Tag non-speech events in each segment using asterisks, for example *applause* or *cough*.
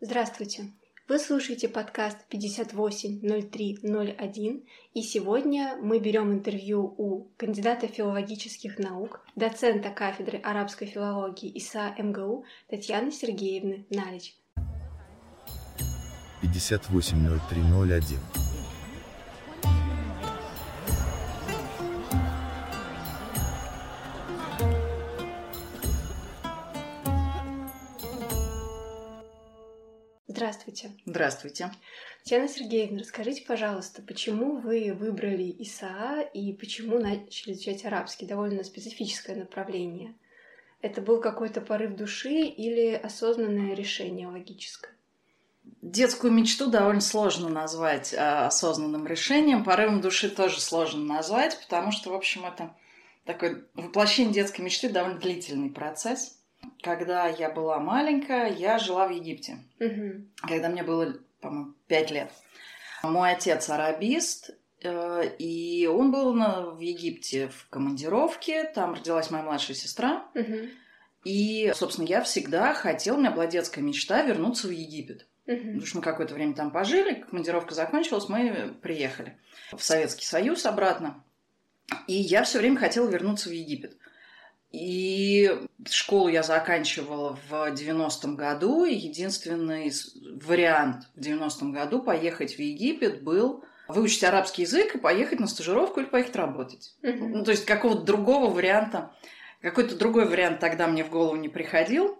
Здравствуйте! Вы слушаете подкаст 580301, и сегодня мы берем интервью у кандидата филологических наук, доцента кафедры арабской филологии ИСА МГУ Татьяны Сергеевны Налич. 580301 Здравствуйте. Здравствуйте. Татьяна Сергеевна, расскажите, пожалуйста, почему вы выбрали ИСА и почему начали изучать арабский? Довольно специфическое направление. Это был какой-то порыв души или осознанное решение логическое? Детскую мечту довольно сложно назвать а, осознанным решением. Порывом души тоже сложно назвать, потому что, в общем, это такое воплощение детской мечты довольно длительный процесс. Когда я была маленькая, я жила в Египте. Угу. Когда мне было, по-моему, пять лет. Мой отец арабист, э, и он был в Египте в командировке. Там родилась моя младшая сестра. Угу. И, собственно, я всегда хотела, у меня была детская мечта вернуться в Египет. Угу. Потому что мы какое-то время там пожили, командировка закончилась, мы приехали в Советский Союз обратно. И я все время хотела вернуться в Египет. И школу я заканчивала в 90-м году, и единственный вариант в 90-м году поехать в Египет был выучить арабский язык и поехать на стажировку или поехать работать. Мгм. Ну, то есть какого-то другого варианта, какой-то другой вариант тогда мне в голову не приходил.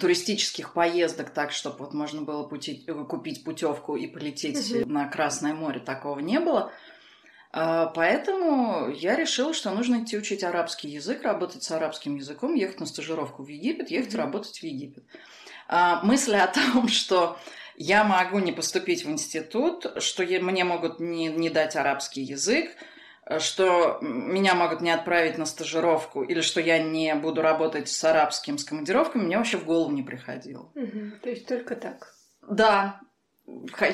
Туристических поездок так, чтобы вот можно было пути- купить путевку и полететь Мгм. на Красное море, такого не было. А, Поэтому я решила, что нужно идти учить арабский язык, работать с арабским языком, ехать на стажировку в Египет, ехать работать в Египет. А, Мысль о *laughs* том, что я могу не поступить в институт, что мне могут не, не дать арабский язык, что меня могут не отправить на стажировку, или что я не буду работать с арабским, с командировками, мне вообще в голову не приходило. Мгм. То есть только так. Да,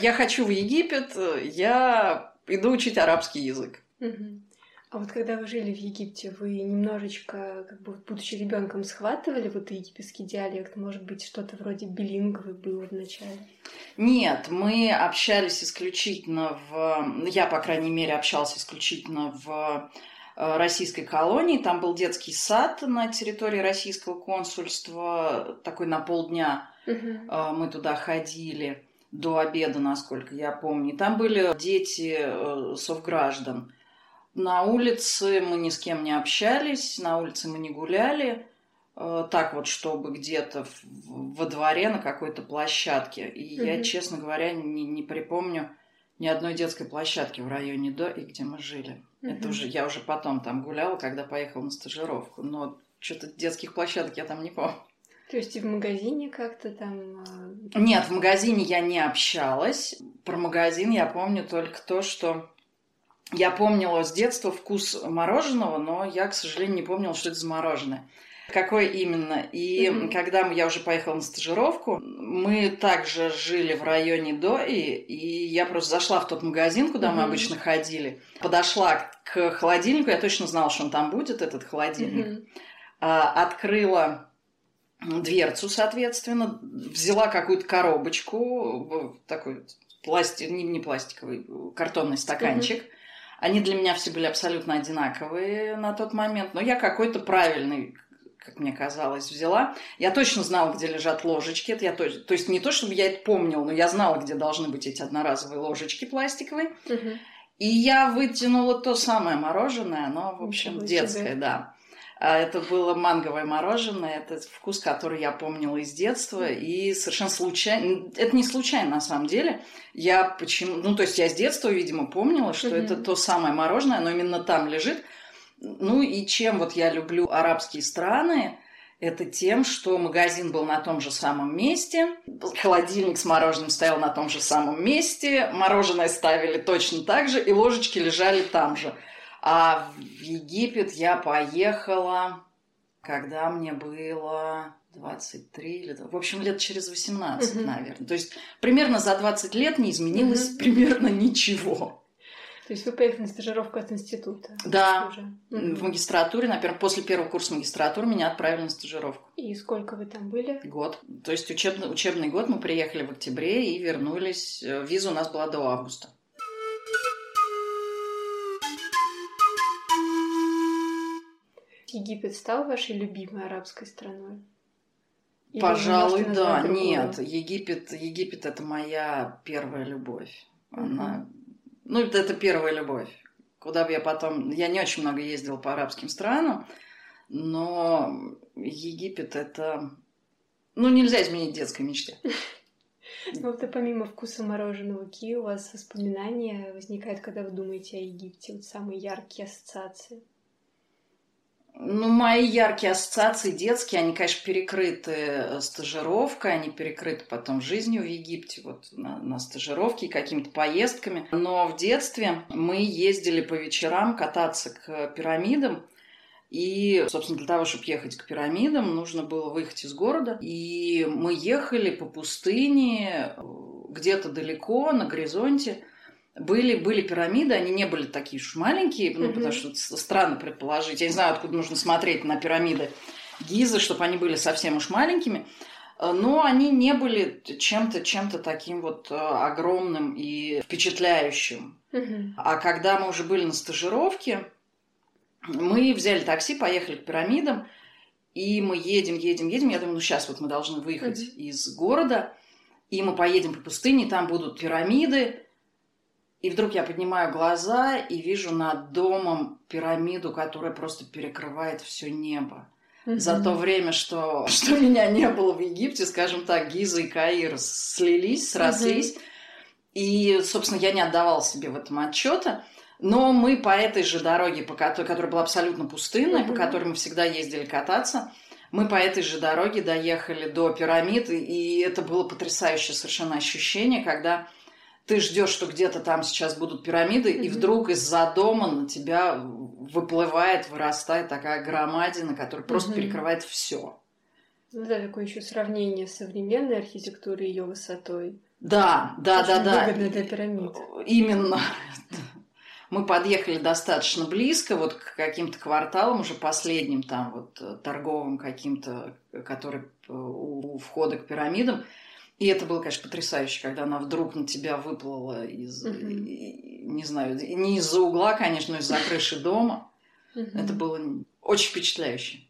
я хочу в Египет, я иду учить арабский язык. А вот когда вы жили в Египте, вы немножечко, как бы, будучи ребенком, схватывали вот египетский диалект? Может быть, что-то вроде билингвы было вначале? Нет, мы общались исключительно в... Я, по крайней мере, общался исключительно в э, российской колонии. Там был детский сад на территории российского консульства, такой на полдня. Э, Мы туда ходили до обеда, насколько я помню. Там были дети э, совграждан. На улице мы ни с кем не общались, на улице мы не гуляли. э, Так вот, чтобы где-то во дворе на какой-то площадке. И я, Мгм. честно говоря, не, не припомню ни одной детской площадки в районе до и где мы жили. Это Мгм. уже я уже потом там гуляла, когда поехала на стажировку. Но что-то детских площадок я там не помню. То есть и в магазине как-то там... а, Нет, в магазине я не общалась. Про магазин я помню только то, что я помнила с детства вкус мороженого, но я, к сожалению, не помнила, что это за мороженое. Какое именно? И Мгм. когда я уже поехала на стажировку, мы также жили в районе Дои, и я просто зашла в тот магазин, куда мы Мгм. обычно ходили, подошла к холодильнику, я точно знала, что он там будет, этот холодильник, а, открыла дверцу, соответственно, взяла какую-то коробочку, такой пласти... не, не пластиковый, картонный стаканчик. Они для меня все были абсолютно одинаковые на тот момент, но я какой-то правильный, как мне казалось, взяла. Я точно знала, где лежат ложечки. Это я то... то есть не то, чтобы я это помнила, но я знала, где должны быть эти одноразовые ложечки пластиковые. Мгм. И я вытянула то самое мороженое, оно, в общем, Ничего детское, себе. да. А Это было манговое мороженое, это вкус, который я помнила из детства, и совершенно случайно, это не случайно на самом деле, я почему, ну то есть я с детства, видимо, помнила, что это то самое мороженое, оно именно там лежит. Ну и чем вот я люблю арабские страны, это тем, что магазин был на том же самом месте, холодильник с мороженым стоял на том же самом месте, мороженое ставили точно так же, и ложечки лежали там же. А в Египет я поехала, когда мне было 23 или... В общем, лет через 18, Мгм. наверное. То есть примерно за 20 лет не изменилось Мгм. примерно ничего. То есть вы поехали на стажировку от института? Да, Уже. в магистратуре, например, после первого курса магистратуры меня отправили на стажировку. И сколько вы там были? Год. То есть учебный, учебный год мы приехали в октябре и вернулись. Э, Виза у нас была до августа. Египет стал вашей любимой арабской страной? Или Пожалуй, да. другую? Нет, Египет, Египет это моя первая любовь. Мгм. Она, ну, это, это первая любовь. Куда бы я потом... Я не очень много ездила по арабским странам, но Египет это... Ну, нельзя изменить детской мечте. *laughs* Ну, вот и помимо вкуса мороженого, какие у вас воспоминания возникают, когда вы думаете о Египте? Вот самые яркие ассоциации. Ну, мои яркие ассоциации детские, они, конечно, перекрыты э, стажировкой, они перекрыты потом жизнью в Египте, вот на, на стажировке и какими-то поездками. Но в детстве мы ездили по вечерам кататься к пирамидам, и, собственно, для того, чтобы ехать к пирамидам, нужно было выехать из города. И мы ехали по пустыне, э, где-то далеко, на горизонте. Были, были пирамиды, они не были такие уж маленькие, ну, Мгм. потому что странно предположить. Я не знаю, откуда нужно смотреть на пирамиды Гизы, чтобы они были совсем уж маленькими. Э, Но они не были чем-то чем-то таким вот э, огромным и впечатляющим. Мгм. А когда мы уже были на стажировке, мы взяли такси, поехали к пирамидам, и мы едем, едем, едем. Я думаю, ну сейчас вот мы должны выехать Мгм. из города, и мы поедем по пустыне, там будут пирамиды. И вдруг я поднимаю глаза и вижу над домом пирамиду, которая просто перекрывает все небо. За то время, что, *laughs* что меня не было в Египте, скажем так, Гиза и Каир слились, срослись. И, собственно, я не отдавала себе в этом отчета. Но мы по этой же дороге, по которой, которая была абсолютно пустынной, по которой мы всегда ездили кататься, мы по этой же дороге доехали до пирамид, и- и это было потрясающее совершенно ощущение, когда ты ждешь, что где-то там сейчас будут пирамиды, и Мгм. вдруг из-за дома на тебя выплывает, вырастает такая громадина, которая просто Мгм. перекрывает все. Ну да, такое еще сравнение современной архитектурой и ее высотой. Да, да, да, Очень да. выгодно для пирамид. Именно. Мы подъехали достаточно близко, вот к каким-то кварталам, уже последним там вот э, торговым каким-то, э, который э, у входа к пирамидам. И это было, конечно, потрясающе, когда она вдруг на тебя выплыла из, и- не знаю, не из-за угла, конечно, но из-за крыши дома. Мгм. Это было очень впечатляюще.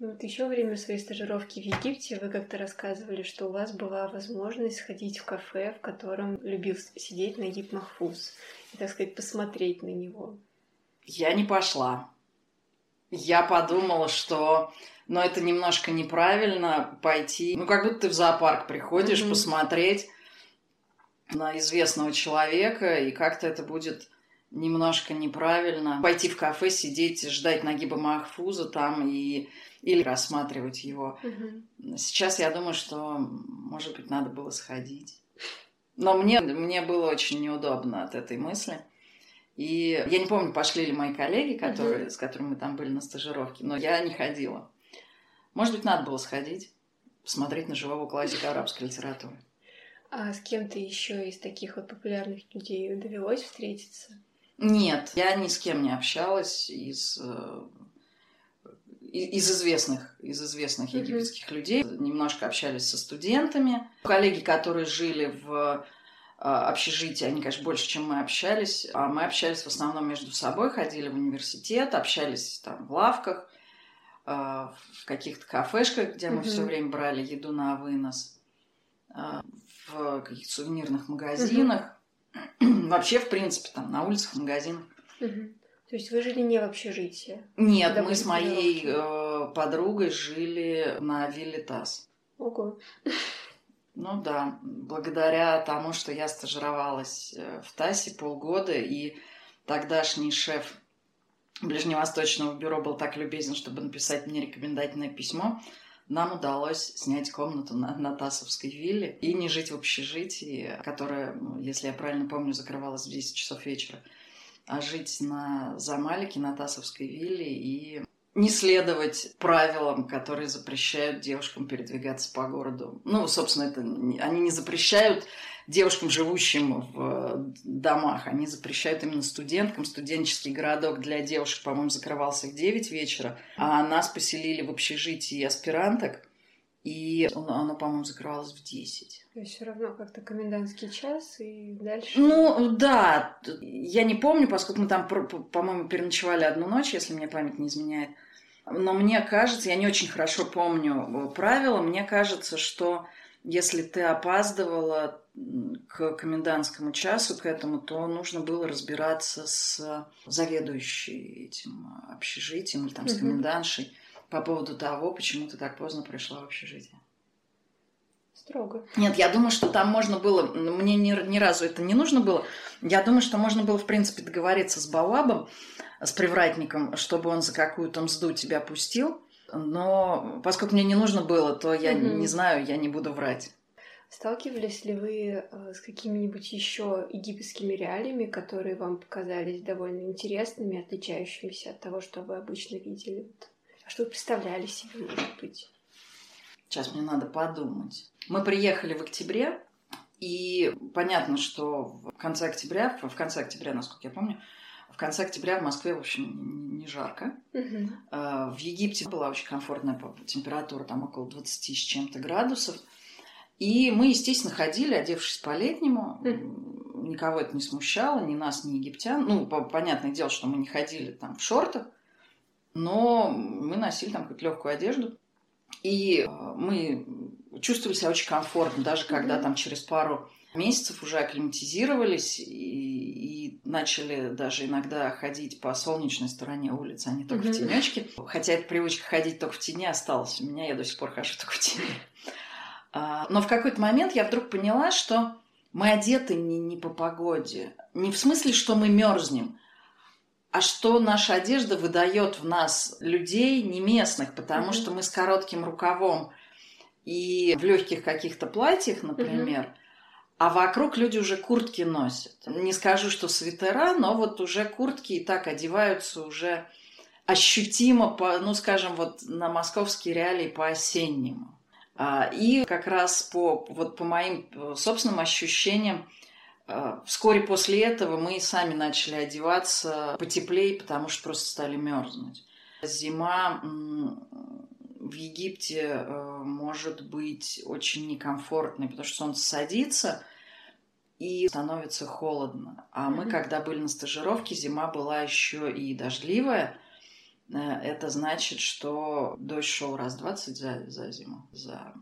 Ну, вот еще во время своей стажировки в Египте вы как-то рассказывали, что у вас была возможность сходить в кафе, в котором любил сидеть Нагиб Махфуз, и, так сказать, посмотреть на него. Я не пошла. Я подумала, что но это немножко неправильно пойти. Ну, как будто ты в зоопарк приходишь Мгм. посмотреть на известного человека, и как-то это будет немножко неправильно. Пойти в кафе, сидеть, ждать Нагиба Махфуза там и или рассматривать его. Мгм. Сейчас я думаю, что, может быть, надо было сходить. Но мне, мне было очень неудобно от этой мысли. И я не помню, пошли ли мои коллеги, которые, Мгм. с которыми мы там были на стажировке, но я не ходила. Может быть, надо было сходить, посмотреть на живого классика арабской литературы. А с кем-то еще из таких вот популярных людей довелось встретиться? Нет, я ни с кем не общалась из, э, из известных, из известных египетских людей. Немножко общались со студентами. Коллеги, которые жили в э, общежитии, они, конечно, больше, чем мы общались. А мы общались в основном между собой, ходили в университет, общались там в лавках, в каких-то кафешках, где мы Мгм. все время брали еду на вынос, э, в каких-то сувенирных магазинах. *clears throat* Вообще, в принципе, там на улицах, магазинах. Мгм. То есть вы жили не в общежитии? Нет, мы с моей э, подругой жили на вилле ТАСС. Ого. Ну да, благодаря тому, что я стажировалась э, в ТАССе полгода, и тогдашний шеф Ближневосточного бюро был так любезен, чтобы написать мне рекомендательное письмо, нам удалось снять комнату на, на Тасовской вилле и не жить в общежитии, которое, ну, если я правильно помню, закрывалось в 10 часов вечера, а жить на Замалике, на Тасовской вилле и не следовать правилам, которые запрещают девушкам передвигаться по городу. Ну, собственно, это они не запрещают девушкам, живущим в домах, они запрещают именно студенткам. Студенческий городок для девушек, по-моему, закрывался в 9 вечера, а нас поселили в общежитии аспиранток, и оно, по-моему, закрывалось в 10. То есть все равно как-то комендантский час и дальше. Ну да, я не помню, поскольку мы там, по-моему, переночевали одну ночь, если мне память не изменяет. Но мне кажется, я не очень хорошо помню правила, мне кажется, что если ты опаздывала к комендантскому часу, к этому, то нужно было разбираться с заведующей этим общежитием или там с комендантшей по поводу того, почему ты так поздно пришла в общежитие. Строго. Нет, я думаю, что там можно было, мне ни, ни разу это не нужно было, я думаю, что можно было, в принципе, договориться с Бауабом, с привратником, чтобы он за какую-то мзду тебя пустил, но поскольку мне не нужно было, то я угу. не знаю, я не буду врать. Сталкивались ли вы э, с какими-нибудь еще египетскими реалиями, которые вам показались довольно интересными, отличающимися от того, что вы обычно видели? А что вы представляли себе, может быть? Сейчас мне надо подумать. Мы приехали в октябре, и понятно, что в конце октября, в конце октября, насколько я помню, конце октября в Москве, в общем, не жарко. Угу. В Египте была очень комфортная температура, там около 20 с чем-то градусов. И мы, естественно, ходили, одевшись по-летнему. Угу. Никого это не смущало, ни нас, ни египтян. Ну, понятное дело, что мы не ходили там в шортах, но мы носили там какую-то легкую одежду. И э, мы чувствовали себя очень комфортно, даже когда там через пару месяцев уже акклиматизировались и, и начали даже иногда ходить по солнечной стороне улицы, а не только mm-hmm. в тенечке. Хотя эта привычка ходить только в тени осталась у меня, я до сих пор хожу только в тени. А, но в какой-то момент я вдруг поняла, что мы одеты не, не по погоде. Не в смысле, что мы мерзнем, а что наша одежда выдает в нас людей не местных, потому mm-hmm. что мы с коротким рукавом и в легких каких-то платьях, например. А вокруг люди уже куртки носят. Не скажу, что свитера, но вот уже куртки и так одеваются уже ощутимо, по, ну, скажем, вот на московские реалии по-осеннему. А, и как раз по, вот по моим э, собственным ощущениям, а, вскоре после этого мы сами начали одеваться потеплее, потому что просто стали мерзнуть. Зима в Египте э, может быть очень некомфортной, потому что солнце садится и становится холодно. А мы, когда были на стажировке, зима была еще и дождливая. Э, это значит, что дождь шел раз 20 за, за зиму, за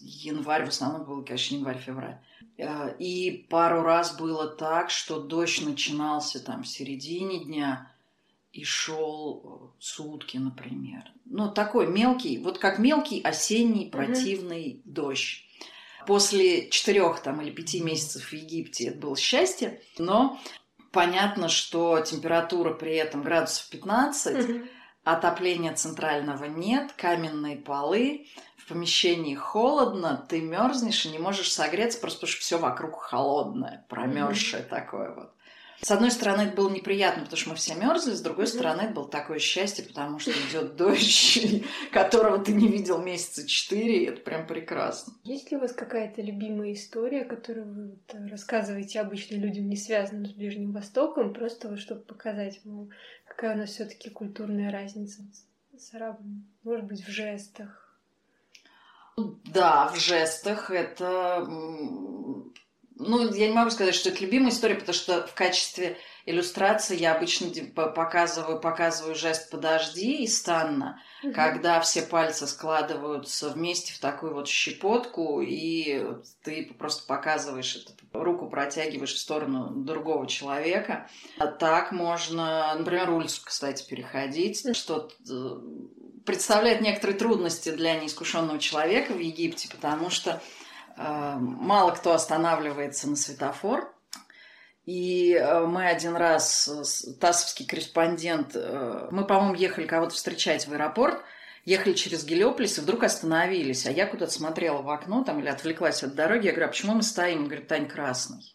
январь, в основном был, конечно, январь-февраль. Э, и пару раз было так, что дождь начинался там в середине дня и шел э, сутки, например. Ну, такой мелкий, вот как мелкий осенний противный mm-hmm. дождь. После четырех там или пяти месяцев в Египте это было счастье, но понятно, что температура при этом градусов 15, mm-hmm. отопления центрального нет, каменные полы, в помещении холодно, ты мерзнешь и не можешь согреться, просто потому что все вокруг холодное, промерзшее mm-hmm. такое вот. С одной стороны, это было неприятно, потому что мы все мерзли, с другой стороны, это было такое счастье, потому что идет *laughs* дождь, которого ты не видел месяца четыре, и это прям прекрасно. Есть ли у вас какая-то любимая история, которую вы вот рассказываете обычно людям, не связанным с Ближним Востоком, просто вот чтобы показать, ну, какая у нас все-таки культурная разница с арабами? Может быть, в жестах, да, в жестах это... Ну, я не могу сказать, что это любимая история, потому что в качестве иллюстрации я обычно показываю, показываю жест «подожди» и «станна», угу. когда все пальцы складываются вместе в такую вот щепотку, и ты просто показываешь это, руку протягиваешь в сторону другого человека. А так можно, например, улицу, кстати, переходить, что представляет некоторые трудности для неискушенного человека в Египте, потому что э, мало кто останавливается на светофор. И э, мы один раз, ТАССовский корреспондент, э, мы, по-моему, ехали кого-то встречать в аэропорт, ехали через Гелиополис и вдруг остановились. А я куда-то смотрела в окно там или отвлеклась от дороги. Я говорю, а почему мы стоим? Он говорит, Тань, красный.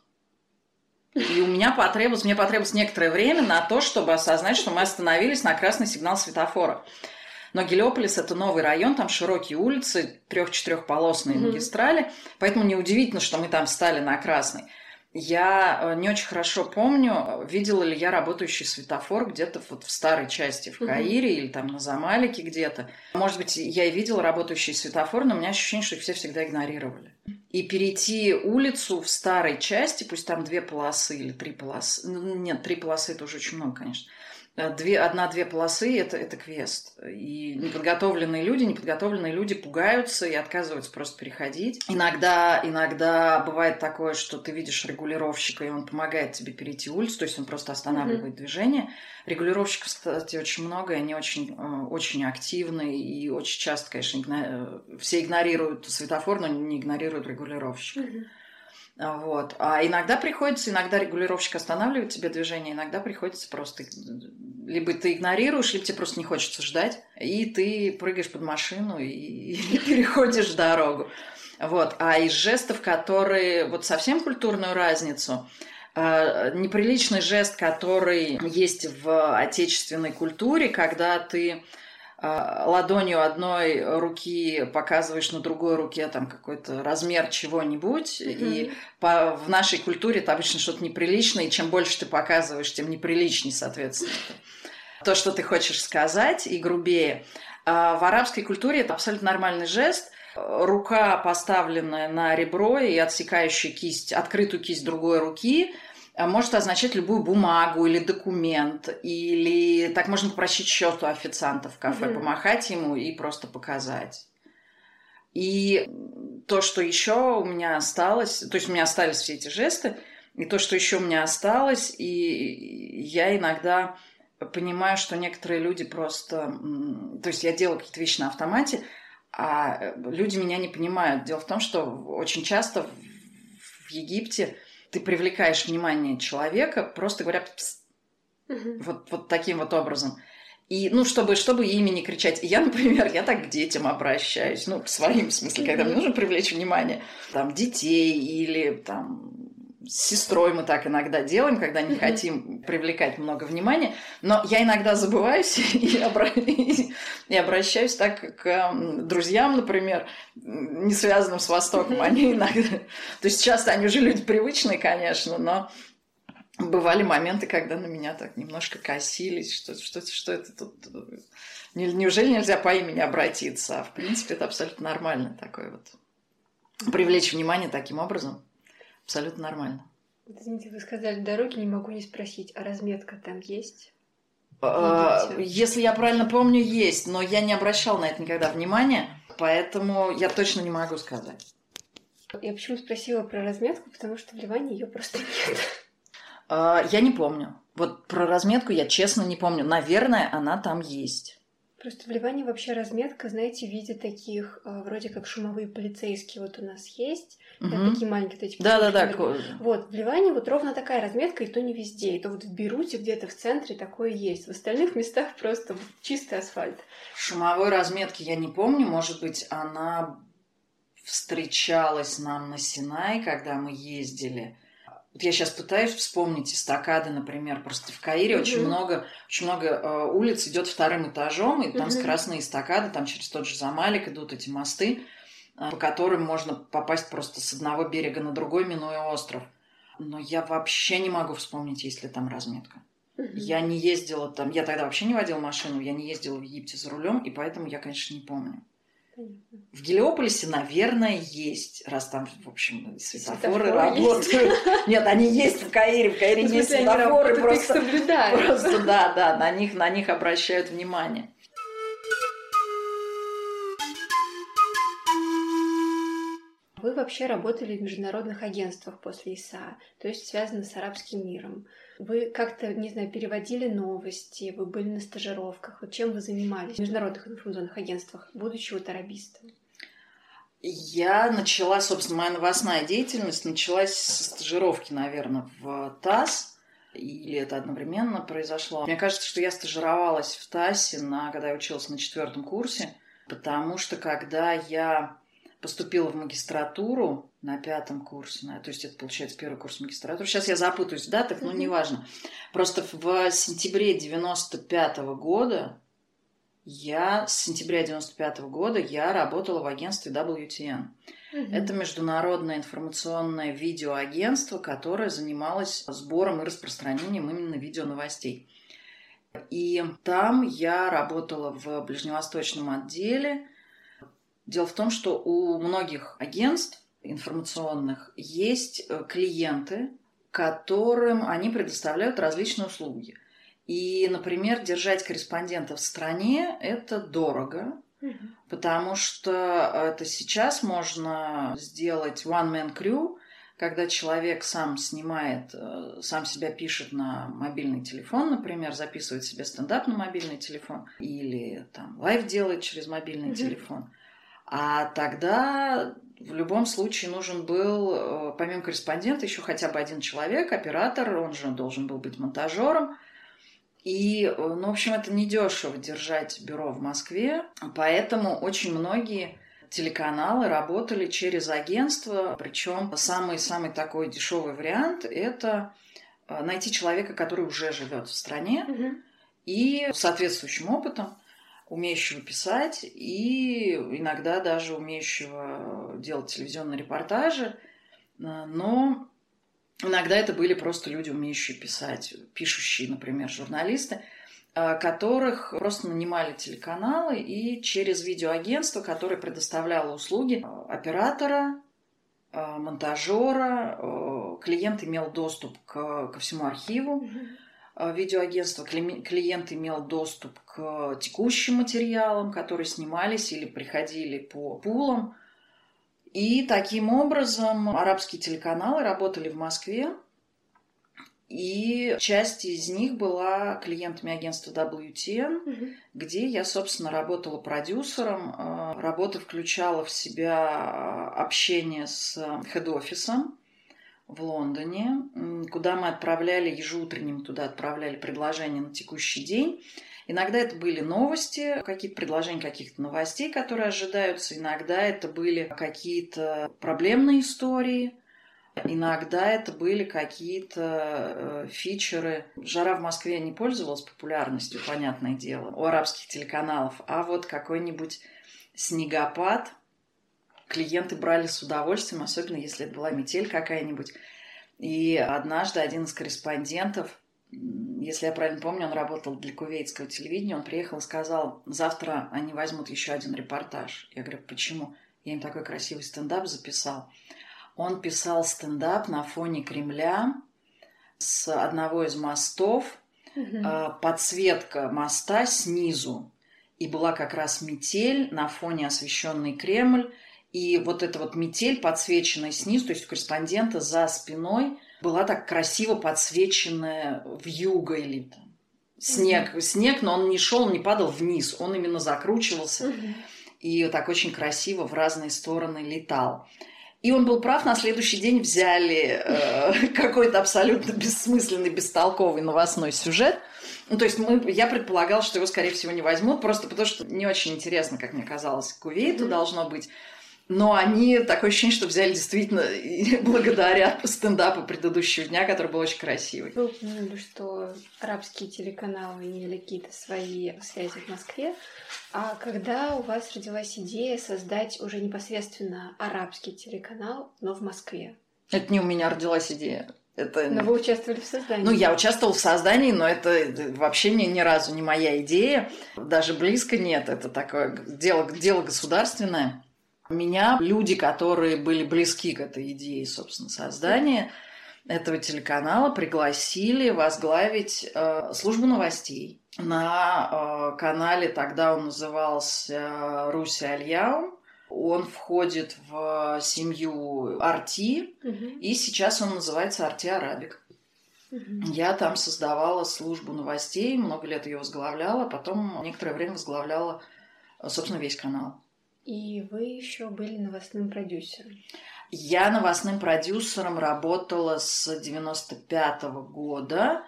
И у меня потребовалось, мне потребовалось некоторое время на то, чтобы осознать, что мы остановились на красный сигнал светофора. Но Гелиополис – это новый район, там широкие улицы, трех-четырехполосные mm-hmm. магистрали, поэтому неудивительно, что мы там встали на красный. Я э, не очень хорошо помню, видела ли я работающий светофор где-то вот в старой части в Каире mm-hmm. или там на Замалике где-то. Может быть, я и видела работающий светофор, но у меня ощущение, что их все всегда игнорировали. И перейти улицу в старой части, пусть там две полосы или три полосы, ну, нет, три полосы это уже очень много, конечно, две, одна-две полосы это, это квест. И неподготовленные люди, неподготовленные люди пугаются и отказываются просто переходить. Иногда, иногда бывает такое, что ты видишь регулировщика, и он помогает тебе перейти улицу, то есть он просто останавливает mm-hmm. движение. Регулировщиков, кстати, очень много, и они очень, э, очень активны, и очень часто, конечно, игно... Э, все игнорируют светофор, но не игнорируют регулировщика. Mm-hmm. Вот. А иногда приходится, иногда регулировщик останавливает тебе движение, иногда приходится просто... Либо ты игнорируешь, либо тебе просто не хочется ждать, и ты прыгаешь под машину и, и *laughs* переходишь дорогу. Вот. А из жестов, которые... Вот совсем культурную разницу, э, неприличный жест, который есть в отечественной культуре, когда ты а, ладонью одной руки показываешь на другой руке там какой-то размер чего-нибудь, mm-hmm. и по, в нашей культуре это обычно что-то неприличное, и чем больше ты показываешь, тем неприличнее, соответственно. То, что ты хочешь сказать, и грубее. А в арабской культуре это абсолютно нормальный жест. Рука, поставленная на ребро и отсекающая кисть, открытую кисть другой руки – а может означать любую бумагу или документ, или так можно попросить счет у официанта в кафе, mm-hmm. помахать ему и просто показать. И то, что еще у меня осталось, то есть у меня остались все эти жесты, и то, что еще у меня осталось, и я иногда понимаю, что некоторые люди просто... То есть я делаю какие-то вещи на автомате, а люди меня не понимают. Дело в том, что очень часто в Египте ты привлекаешь внимание человека, просто говоря угу. вот, вот таким вот образом. И, ну, чтобы, чтобы ими не кричать. Я, например, я так к детям обращаюсь, ну, к своим, в смысле, когда мне нужно привлечь внимание, там, детей или, там, с сестрой мы так иногда делаем, когда не хотим привлекать много внимания. Но я иногда забываюсь *laughs* и, обра... и обращаюсь так к друзьям, например, не связанным с Востоком. Они иногда... То есть часто они уже люди привычные, конечно, но бывали моменты, когда на меня так немножко косились, что, что, что это тут... Неужели нельзя по имени обратиться? А в принципе, это абсолютно нормально такое вот. Привлечь внимание таким образом. Абсолютно нормально. Извините, вы сказали дороги, не могу не спросить, а разметка там есть? А, если я правильно помню, есть, но я не обращал на это никогда внимания, поэтому я точно не могу сказать. Я почему спросила про разметку, потому что в Ливане ее просто нет. А, я не помню. Вот про разметку я честно не помню. Наверное, она там есть. Просто в Ливане вообще разметка, знаете, в виде таких, э, вроде как шумовые полицейские вот у нас есть, угу. да, такие маленькие, вот эти да, да, да. Вот, в Ливане вот ровно такая разметка, и то не везде. И то вот в Беруте где-то в центре такое есть. В остальных местах просто чистый асфальт. Шумовой разметки я не помню, может быть, она встречалась нам на Синай, когда мы ездили. Я сейчас пытаюсь вспомнить эстакады, например, просто в Каире mm-hmm. очень много, очень много э, улиц идет вторым этажом, и там mm-hmm. скоростные эстакады, там через тот же Замалик идут эти мосты, э, по которым можно попасть просто с одного берега на другой, минуя остров. Но я вообще не могу вспомнить, есть ли там разметка. Я не ездила там, я тогда вообще не водила машину, я не ездила в Египте за рулем, и поэтому я, конечно, не помню. В Гелиополисе, наверное, есть, раз там, в общем, светофоры, светофоры работают. Есть. Нет, они есть в Каире, в Каире есть светофоры, просто, просто да, да, на них, на них обращают внимание. Вы вообще работали в международных агентствах после ИСА, то есть связаны с арабским миром. Вы как-то, не знаю, переводили новости, вы были на стажировках. Вот чем вы занимались в международных информационных агентствах, будучи вот арабистом? Я начала, собственно, моя новостная деятельность началась со стажировки, наверное, в ТАСС. Или это одновременно произошло. Мне кажется, что я стажировалась в ТАССе, на, когда я училась на четвертом курсе, потому что когда я поступила в магистратуру на пятом курсе, то есть это получается первый курс магистратуры. Сейчас я запутаюсь в датах, но неважно. Просто в сентябре 95 -го года я с сентября 95 -го года я работала в агентстве WTN. Угу. Это международное информационное видеоагентство, которое занималось сбором и распространением именно видеоновостей. И там я работала в ближневосточном отделе. Дело в том, что у многих агентств информационных есть э, клиенты, которым они предоставляют различные услуги. И, например, держать корреспондента в стране – это дорого, потому что это сейчас можно сделать one-man crew, когда человек сам снимает, э, сам себя пишет на мобильный телефон, например, записывает себе стендап на мобильный телефон или там live делает через мобильный mm-hmm. телефон. А тогда в любом случае нужен был, э, помимо корреспондента, еще хотя бы один человек, оператор, он же должен был быть монтажером. И, э, ну, в общем, это недешево держать бюро в Москве, поэтому очень многие телеканалы работали через агентство, причем самый-самый такой дешевый вариант – это э, найти человека, который уже живет в стране угу. и соответствующим опытом, умеющего писать и иногда даже умеющего делать телевизионные репортажи, э, но иногда это были просто люди, умеющие писать, пишущие, например, журналисты – Э, которых просто нанимали телеканалы и через видеоагентство, которое предоставляло услуги э, оператора, монтажера, клиент имел доступ к, ко всему архиву видеоагентства, клиент имел доступ к текущим материалам, которые снимались или приходили по пулам. И таким образом арабские телеканалы работали в Москве, и часть из них была клиентами агентства WTN, угу. где я, собственно, работала продюсером. Э, работа включала в себя общение с хед-офисом в Лондоне, куда мы отправляли ежеутренним, туда отправляли предложения на текущий день. Иногда это были новости, какие-то предложения каких-то новостей, которые ожидаются. Иногда это были какие-то проблемные истории – Иногда это были какие-то э, фичеры. Жара в Москве не пользовалась популярностью, понятное дело, у арабских телеканалов, а вот какой-нибудь снегопад клиенты брали с удовольствием, особенно если это была метель какая-нибудь. И однажды один из корреспондентов, если я правильно помню, он работал для кувейтского телевидения, он приехал и сказал, завтра они возьмут еще один репортаж. Я говорю, почему? Я им такой красивый стендап записал. Он писал стендап на фоне Кремля с одного из мостов. Угу. Подсветка моста снизу. И была как раз метель на фоне освещенный Кремль. И вот эта вот метель, подсвеченная снизу, то есть у корреспондента за спиной, была так красиво подсвеченная в юго или там, снег. mm Снег, но он не шел, не падал вниз, он именно закручивался. mm И так очень красиво в разные стороны летал. И он был прав, на следующий день взяли э, *laughs* какой-то абсолютно бессмысленный, бестолковый новостной сюжет. Ну, то есть мы, я предполагал, что его, скорее всего, не возьмут, просто потому что не очень интересно, как мне казалось, Кувейту mm-hmm. должно быть. Но они, такое ощущение, что взяли действительно *laughs* благодаря стендапу предыдущего дня, который был очень красивый. Вы упомянули, что арабские телеканалы имели какие-то свои связи в Москве. А когда у вас родилась идея создать уже непосредственно арабский телеканал, но в Москве? Это не у меня родилась идея. Это... Но вы участвовали в создании. Ну, я участвовала в создании, но это вообще ни, ни разу не моя идея. Даже близко нет. Это такое дело, дело государственное. Меня люди, которые были близки к этой идее, собственно, создания этого телеканала, пригласили возглавить э, службу новостей на э, канале, тогда он назывался Руси Альяум. Он входит в семью Арти, угу. и сейчас он называется Арти Арабик. Угу. Я там создавала службу новостей, много лет ее возглавляла, потом некоторое время возглавляла, собственно, весь канал. И вы еще были новостным продюсером. Я новостным продюсером работала с 95 -го года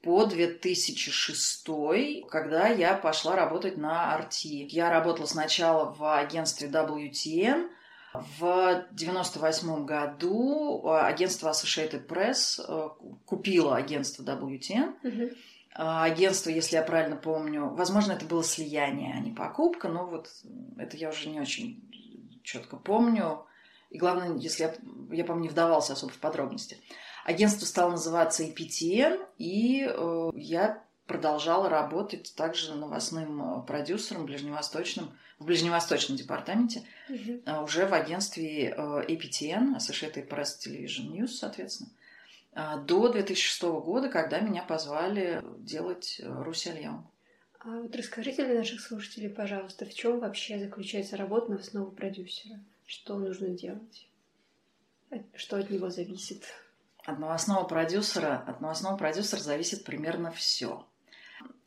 по 2006, когда я пошла работать на RT. Я работала сначала в агентстве WTN, В 98 году агентство Associated Press э, купило агентство WTN. Мгм. А, Агентство, если я правильно помню, возможно, это было слияние, а не покупка, но вот это я уже не очень четко помню. И главное, если я, я помню, не вдавался особо в подробности. Агентство стало называться EPTN, и э, я продолжала работать также новостным э, продюсером ближневосточным, в ближневосточном департаменте, э, уже в агентстве э, APTN, Associated Press Television News, соответственно, до 2006 года, когда меня позвали делать э, Русь Альяу. А вот расскажите для наших слушателей, пожалуйста, в чем вообще заключается работа новостного продюсера? Что нужно делать? Что от него зависит? От новостного продюсера, от новостного продюсера зависит примерно все.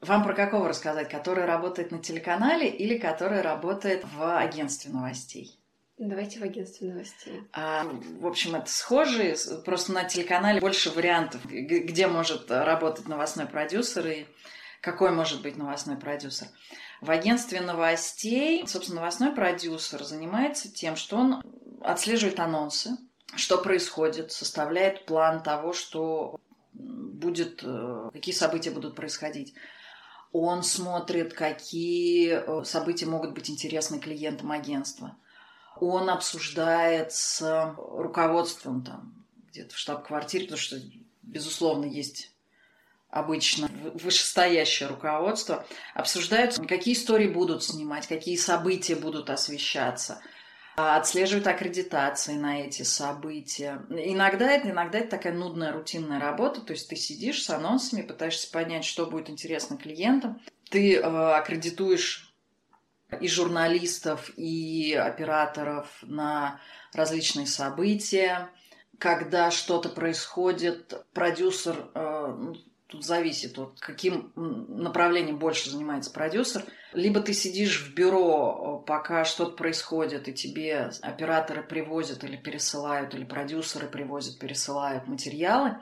Вам про какого рассказать? Который работает на телеканале или который работает в агентстве новостей? Давайте в агентстве новостей. А, в общем, это схожие, просто на телеканале больше вариантов, где может работать новостной продюсер и какой может быть новостной продюсер. В агентстве новостей, собственно, новостной продюсер занимается тем, что он отслеживает анонсы, что происходит, составляет план того, что будет, э, какие события будут происходить. Он смотрит, какие э, события могут быть интересны клиентам агентства он обсуждает с руководством там где-то в штаб-квартире, потому что, безусловно, есть обычно вышестоящее руководство, обсуждают, какие истории будут снимать, какие события будут освещаться, отслеживают аккредитации на эти события. Иногда это, иногда это такая нудная, рутинная работа, то есть ты сидишь с анонсами, пытаешься понять, что будет интересно клиентам, ты э, аккредитуешь и журналистов, и операторов на различные события. Когда что-то происходит, продюсер, э, ну, тут зависит от каким направлением больше занимается продюсер. Либо ты сидишь в бюро, э, пока что-то происходит, и тебе операторы привозят или пересылают, или продюсеры привозят, пересылают материалы,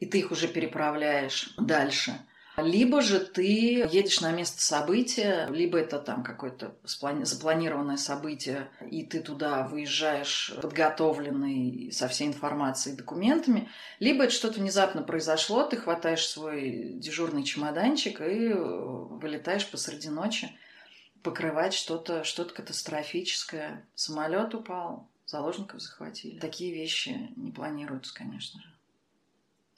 и ты их уже переправляешь дальше. Либо же ты едешь на место события, либо это там какое-то запланированное событие, и ты туда выезжаешь подготовленный со всей информацией и документами, либо это что-то внезапно произошло, ты хватаешь свой дежурный чемоданчик и э, вылетаешь посреди ночи покрывать что-то что катастрофическое. Самолет упал, заложников захватили. Такие вещи не планируются, конечно же.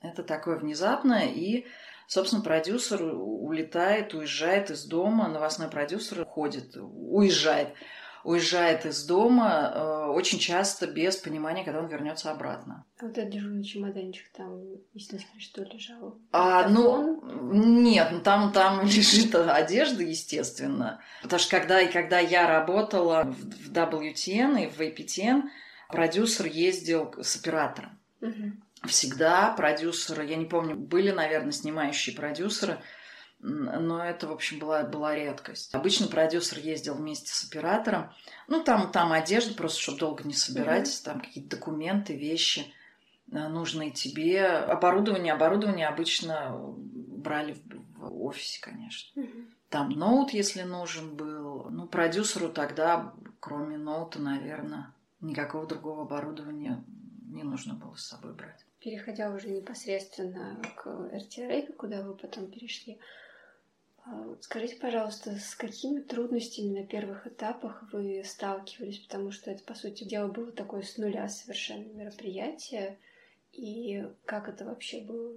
Это такое внезапное, и, собственно, продюсер улетает, уезжает из дома, новостной продюсер уходит, уезжает, уезжает из дома э, очень часто без понимания, когда он вернется обратно. А вот этот дежурный чемоданчик там, если скажешь, что лежал? А, ну, нет, ну там, там *laughs* лежит одежда, естественно. Потому что когда, и когда я работала в, WTN и в APTN, продюсер ездил с оператором. Мгм. Всегда продюсеры, я не помню, были, наверное, снимающие продюсеры, но это, в общем, была, была редкость. Обычно продюсер ездил вместе с оператором, ну, там, там одежда, просто чтобы долго не собирать, там какие-то документы, вещи э, нужные тебе. Оборудование, оборудование обычно брали в, в офисе, конечно. Мгм. Там ноут, если нужен был. Ну, продюсеру тогда, кроме ноута, наверное, никакого другого оборудования не нужно было с собой брать. Переходя уже непосредственно к RTRA, куда вы потом перешли, а, скажите, пожалуйста, с какими трудностями на первых этапах вы сталкивались? Потому что это, по сути дела, было такое с нуля совершенно мероприятие. И как это вообще было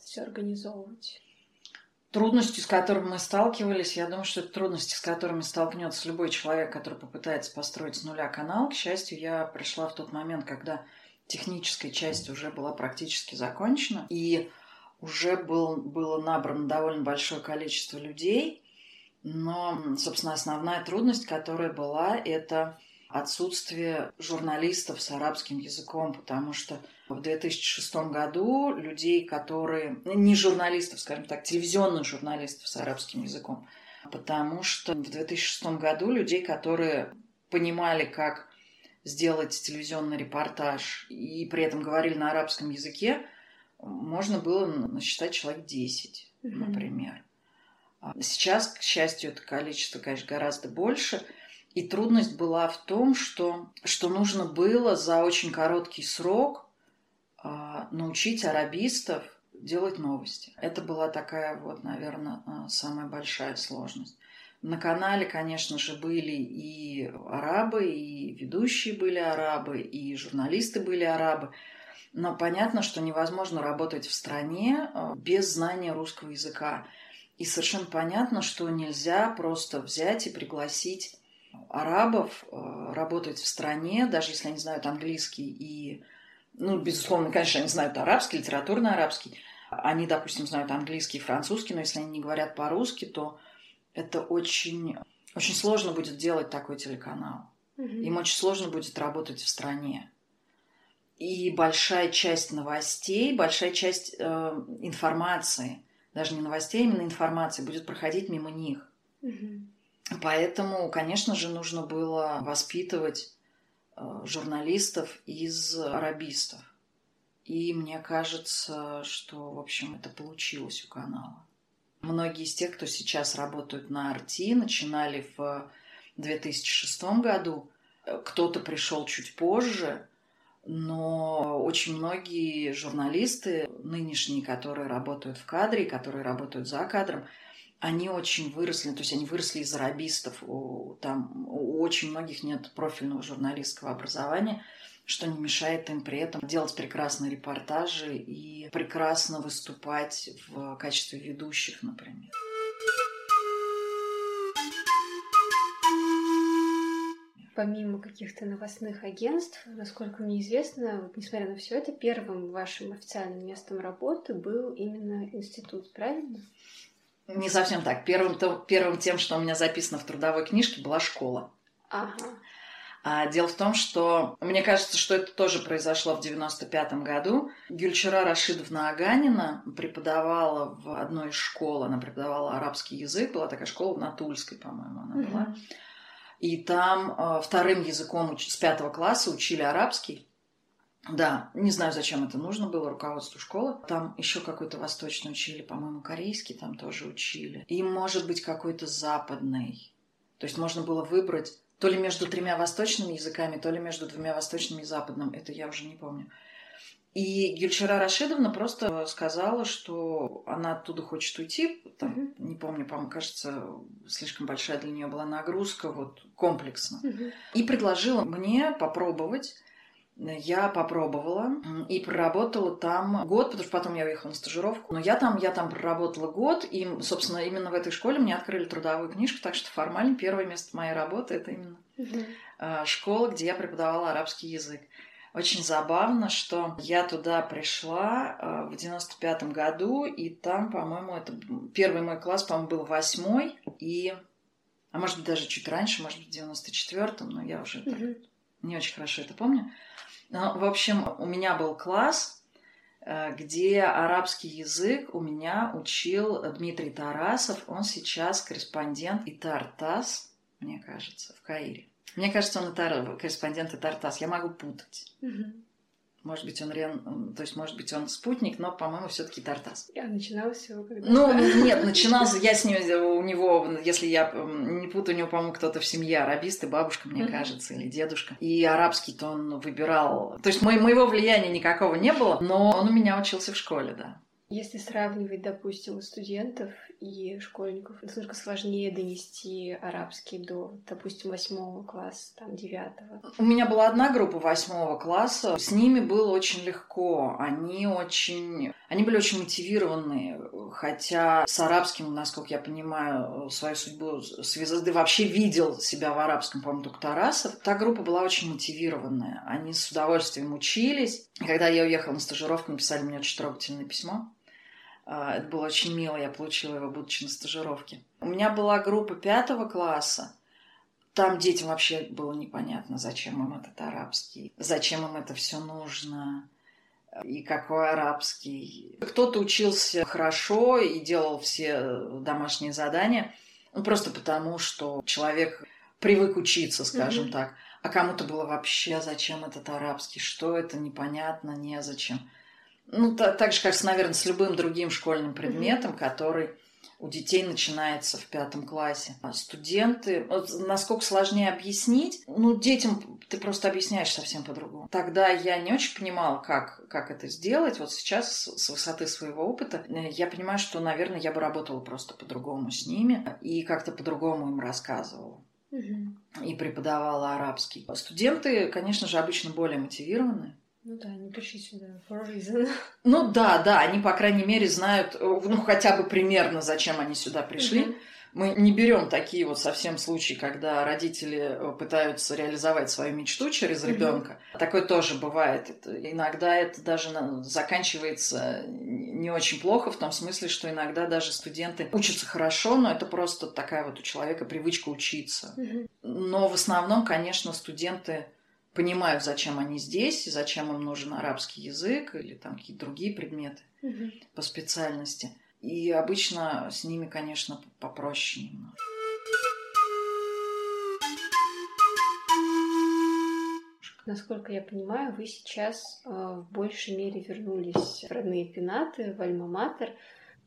все организовывать? Трудности, с которыми мы сталкивались, я думаю, что это трудности, с которыми столкнется любой человек, который попытается построить с нуля канал. К счастью, я пришла в тот момент, когда техническая часть уже была практически закончена, и уже был, было набрано довольно большое количество людей. Но, собственно, основная трудность, которая была, это отсутствие журналистов с арабским языком, потому что в 2006 году людей, которые... Не журналистов, скажем так, телевизионных журналистов с арабским языком, потому что в 2006 году людей, которые понимали, как сделать телевизионный репортаж и при этом говорили на арабском языке, можно было насчитать человек 10, например. Сейчас, к счастью, это количество, конечно, гораздо больше. И трудность была в том, что, что нужно было за очень короткий срок э, научить арабистов делать новости. Это была такая вот, наверное, самая большая сложность. На канале, конечно же, были и арабы, и ведущие были арабы, и журналисты были арабы. Но понятно, что невозможно работать в стране э, без знания русского языка. И совершенно понятно, что нельзя просто взять и пригласить арабов э, работать в стране, даже если они знают английский и, ну, безусловно, конечно, они знают арабский, литературный арабский. Они, допустим, знают английский и французский, но если они не говорят по-русски, то это очень, очень сложно будет делать такой телеканал. Угу. Им очень сложно будет работать в стране. И большая часть новостей, большая часть э, информации, даже не новостей, а именно информации, будет проходить мимо них. Угу. Поэтому, конечно же, нужно было воспитывать э, журналистов из арабистов. И мне кажется, что, в общем, это получилось у канала. Многие из тех, кто сейчас работают на Арти, начинали в 2006 году. Кто-то пришел чуть позже, но очень многие журналисты нынешние, которые работают в кадре, которые работают за кадром, они очень выросли, то есть они выросли из арабистов. Там у очень многих нет профильного журналистского образования – что не мешает им при этом делать прекрасные репортажи и прекрасно выступать в качестве ведущих, например. Помимо каких-то новостных агентств, насколько мне известно, вот, несмотря на все это, первым вашим официальным местом работы был именно институт, правильно? Не совсем так. Первым, то, первым тем, что у меня записано в трудовой книжке, была школа. Ага. А дело в том, что мне кажется, что это тоже произошло в 95 году. Гюльчара Рашидовна Аганина преподавала в одной из школ, она преподавала арабский язык, была такая школа на Тульской, по-моему, она была. И там э, вторым языком с пятого класса учили арабский. Да, не знаю, зачем это нужно было руководству школы. Там еще какой-то восточный учили, по-моему, корейский там тоже учили. И, может быть, какой-то западный. То есть можно было выбрать то ли между тремя восточными языками, то ли между двумя восточными и западным. Это я уже не помню. И Гюльчара Рашидовна просто сказала, что она оттуда хочет уйти. Там, mm-hmm. Не помню, по-моему, кажется, слишком большая для нее была нагрузка, вот комплексно. Mm-hmm. И предложила мне попробовать я попробовала и проработала там год, потому что потом я уехала на стажировку. Но я там, я там проработала год, и, собственно, именно в этой школе мне открыли трудовую книжку, так что формально первое место моей работы это именно угу. школа, где я преподавала арабский язык. Очень забавно, что я туда пришла а, в девяносто пятом году, и там, по-моему, это первый мой класс, по-моему, был восьмой, и, а может быть даже чуть раньше, может быть в девяносто четвертом, но я уже угу. не очень хорошо это помню. Ну, в общем, у меня был класс, э, где арабский язык у меня учил Дмитрий Тарасов. Он сейчас корреспондент Итар-ТАСС, мне кажется, в Каире. Мне кажется, он Итар, корреспондент Итар-ТАСС. Я могу путать. Угу. Может быть, он рен... то есть, может быть, он спутник, но, по-моему, все-таки Тартас. Я начиналось всего когда Ну, *laughs* нет, начинался я с ним, у него, если я не путаю, у него, по-моему, кто-то в семье арабист, и бабушка, мне кажется, или дедушка. И арабский-то он выбирал. То есть, мо- моего влияния никакого не было, но он у меня учился в школе, да. Если сравнивать, допустим, студентов и школьников, насколько сложнее донести арабский до, допустим, восьмого класса, там, девятого? У меня была одна группа восьмого класса. С ними было очень легко. Они очень... Они были очень мотивированные. Хотя с арабским, насколько я понимаю, свою судьбу связал, да вообще видел себя в арабском, по-моему, только Тарасов. Та группа была очень мотивированная. Они с удовольствием учились. когда я уехала на стажировку, написали мне очень трогательное письмо это было очень мило, я получила его, будучи на стажировке. У меня была группа пятого класса. Там детям вообще было непонятно, зачем им этот арабский, зачем им это все нужно и какой арабский. Кто-то учился хорошо и делал все домашние задания, ну, просто потому, что человек привык учиться, скажем mm-hmm. так. А кому-то было вообще, зачем этот арабский, что это, непонятно, незачем. Ну, так, так же, как, наверное, с любым другим школьным предметом, mm-hmm. который у детей начинается в пятом классе. А студенты, вот насколько сложнее объяснить, ну, детям ты просто объясняешь совсем по-другому. Тогда я не очень понимала, как, как это сделать. Вот сейчас с высоты своего опыта э, я понимаю, что, наверное, я бы работала просто по-другому с ними и как-то по-другому им рассказывала и преподавала арабский. Студенты, конечно же, обычно более мотивированы. Ну да, они пришли сюда for reason. *laughs* Ну да, да, они, по крайней мере, знают, э, ну хотя бы примерно, зачем они сюда пришли. Mm-hmm. Мы не берем такие вот совсем случаи, когда родители э, пытаются реализовать свою мечту через ребенка. Mm-hmm. Такое тоже бывает. Это, иногда это даже заканчивается не очень плохо, в том смысле, что иногда даже студенты учатся хорошо, но это просто такая вот у человека привычка учиться. Mm-hmm. Но в основном, конечно, студенты понимают, зачем они здесь, зачем им нужен арабский язык или там какие-то другие предметы угу. по специальности. И обычно с ними, конечно, попроще немного. Насколько я понимаю, вы сейчас э, в большей мере вернулись в родные пенаты, в Альма-Матер.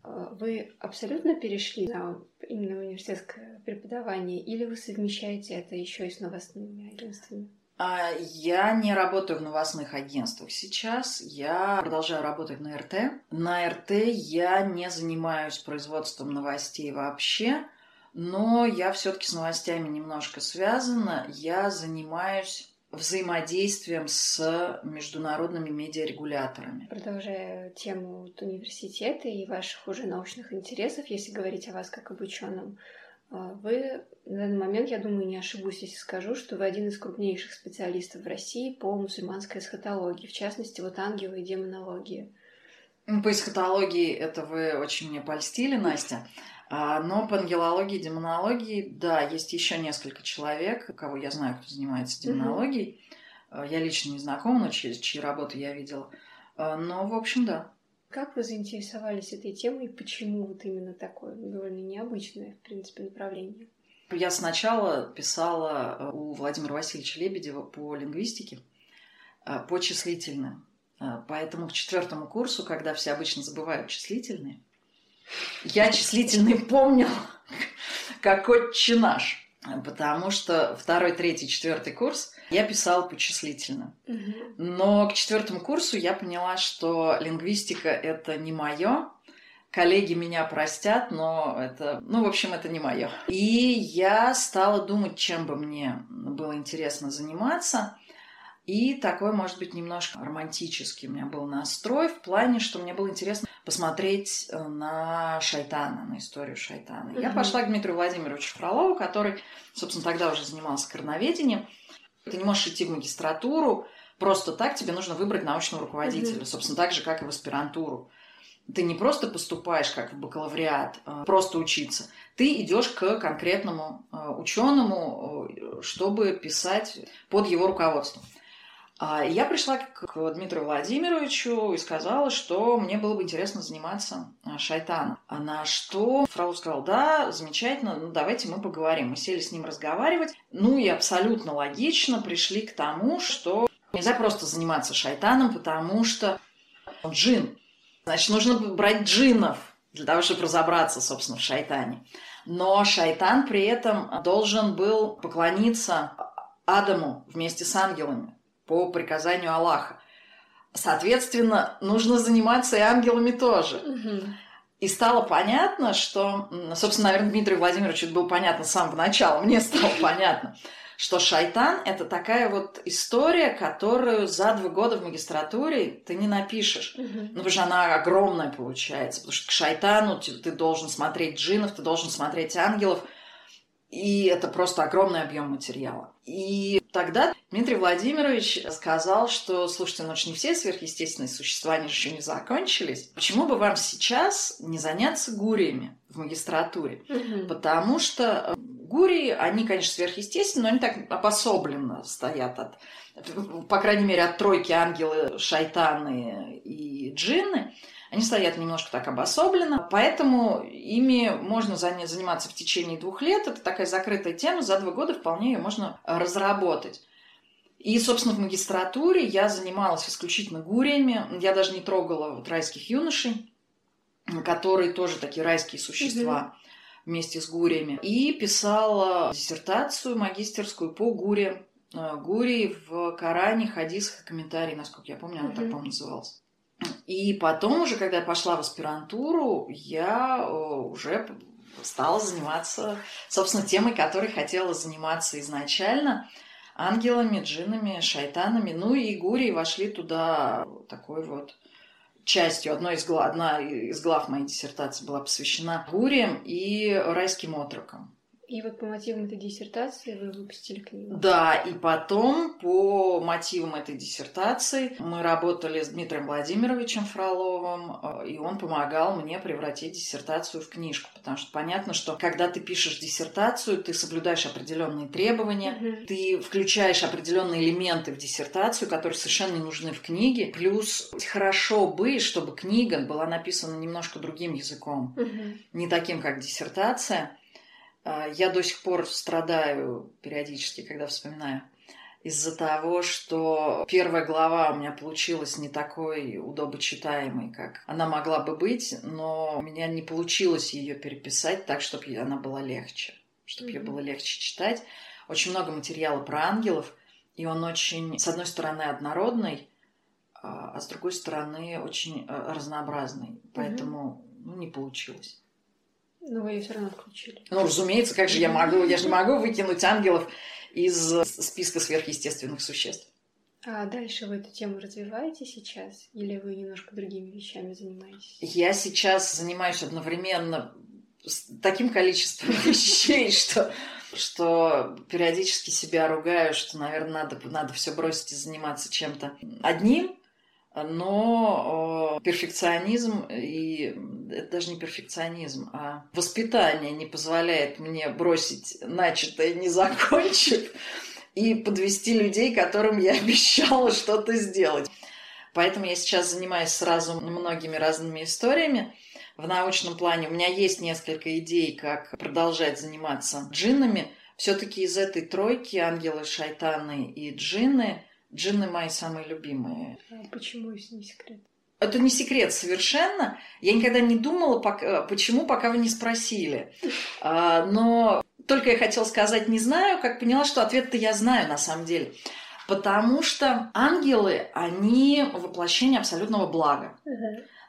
Э, вы абсолютно перешли на именно университетское преподавание или вы совмещаете это еще и с новостными агентствами? А, я не работаю в новостных агентствах сейчас. Я продолжаю работать на РТ. На РТ я не занимаюсь производством новостей вообще, но я все-таки с новостями немножко связана. Я занимаюсь взаимодействием с международными медиарегуляторами. Продолжая тему университета и ваших уже научных интересов, если говорить о вас как об ученом, а, вы на данный момент, я думаю, не ошибусь, если скажу, что вы один из крупнейших специалистов в России по мусульманской эсхатологии, в частности, вот ангелы и демонологии. Ну, по эсхатологии это вы очень мне польстили, Настя. А, но по ангелологии, демонологии, да, есть еще несколько человек, кого я знаю, кто занимается демонологией. Mm-hmm. Я лично не знакома, но чьи, чьи работы я видела. Но, в общем, да. Как вы заинтересовались этой темой и почему вот именно такое довольно необычное, в принципе, направление? Я сначала писала э, у Владимира Васильевича Лебедева по лингвистике, э, по числительным. Э, поэтому к четвертому курсу, когда все обычно забывают числительные, я числительный *laughs* помнил, как отче наш. Потому что второй, третий, четвертый курс я писала по числительным. Но к четвертому курсу я поняла, что лингвистика это не мое, коллеги меня простят, но это, ну, в общем, это не мое. И я стала думать, чем бы мне было интересно заниматься. И такой, может быть, немножко романтический у меня был настрой в плане, что мне было интересно посмотреть э, на Шайтана, на историю Шайтана. Mm-hmm. Я пошла к Дмитрию Владимировичу Фролову, который, собственно, тогда уже занимался корноведением. Ты не можешь идти в магистратуру просто так, тебе нужно выбрать научного руководителя, mm-hmm. собственно, так же, как и в аспирантуру. Ты не просто поступаешь как в бакалавриат, а, просто учиться. Ты идешь к конкретному а, ученому, а, чтобы писать под его руководством. Я пришла к Дмитрию Владимировичу и сказала, что мне было бы интересно заниматься шайтаном. На что Фролов сказал, да, замечательно, ну давайте мы поговорим. Мы сели с ним разговаривать. Ну и абсолютно логично пришли к тому, что нельзя просто заниматься шайтаном, потому что он джин. Значит, нужно брать джиннов для того, чтобы разобраться, собственно, в шайтане. Но шайтан при этом должен был поклониться Адаму вместе с ангелами по приказанию Аллаха. Соответственно, нужно заниматься и ангелами тоже. И стало понятно, что, собственно, наверное, Дмитрию Владимировичу это было понятно с самого начала, *laughs* мне стало понятно, что шайтан – это такая вот история, которую за два года в магистратуре ты не напишешь. Угу. Ну, потому что она огромная получается. Потому что к шайтану ты должен смотреть джинов, ты должен смотреть ангелов. И это просто огромный объем материала. И тогда Дмитрий Владимирович сказал, что, слушайте, ну не все сверхъестественные существа, они же еще не закончились. Почему бы вам сейчас не заняться гуриями в магистратуре? Угу. Потому что Гурии, они, конечно, сверхъестественны, но они так обособленно стоят от, по крайней мере, от тройки ангелы, шайтаны и джинны. Они стоят немножко так обособленно, поэтому ими можно заниматься в течение двух лет. Это такая закрытая тема, за два года вполне ее можно разработать. И, собственно, в магистратуре я занималась исключительно гуриями. Я даже не трогала вот райских юношей. которые тоже такие райские существа вместе с гуриями. И писала диссертацию магистерскую по гуре. Э, Гури в Коране, хадисах и комментарии, насколько я помню, она так, по-моему, называлась. И потом уже, когда я пошла в аспирантуру, я э, уже стала заниматься, собственно, темой, которой хотела заниматься изначально ангелами, джиннами, шайтанами. Ну и гурии вошли туда такой вот частью. Одной из одна из глав моей диссертации была посвящена гуриям и райским отрокам. И вот по мотивам этой диссертации вы выпустили книгу. Да, и потом по мотивам этой диссертации мы работали с Дмитрием Владимировичем Фроловым, э, и он помогал мне превратить диссертацию в книжку, потому что понятно, что когда ты пишешь диссертацию, ты соблюдаешь определенные требования, Мгм. ты включаешь определенные элементы в диссертацию, которые совершенно не нужны в книге. Плюс хорошо бы, чтобы книга была написана немножко другим языком Мгм. не таким, как диссертация. А, Я до сих пор страдаю периодически, когда вспоминаю, из-за того, что первая глава у меня получилась не такой удобочитаемой, как она могла бы быть, но у меня не получилось ее переписать так, чтобы она была легче, чтобы ее Мгм. было легче читать. Очень много материала про ангелов, и он очень, с одной стороны, однородный, а а с другой стороны, очень э, разнообразный. Поэтому ну, не получилось. Но вы ее все равно включили. Ну, разумеется, как же я могу? Я же не могу выкинуть ангелов из списка сверхъестественных существ. А дальше вы эту тему развиваете сейчас? Или вы немножко другими вещами занимаетесь? Я сейчас занимаюсь одновременно таким количеством *laughs* вещей, что, что периодически себя ругаю, что, наверное, надо, надо все бросить и заниматься чем-то одним, но э, перфекционизм и это даже не перфекционизм, а воспитание не позволяет мне бросить начатое, не закончив, и подвести людей, которым я *laughs* обещала что-то сделать. Поэтому я сейчас занимаюсь сразу многими разными историями. В научном плане у меня есть несколько идей, как продолжать заниматься джиннами. Все-таки из этой тройки ангелы, шайтаны и джинны, джинны мои самые любимые. А почему, если не секрет? Это не секрет совершенно. Я никогда не думала, пока- почему, пока вы не спросили. А, Но только я хотела сказать «не знаю», как поняла, что ответ-то я знаю на самом деле. Потому что ангелы, они воплощение абсолютного блага.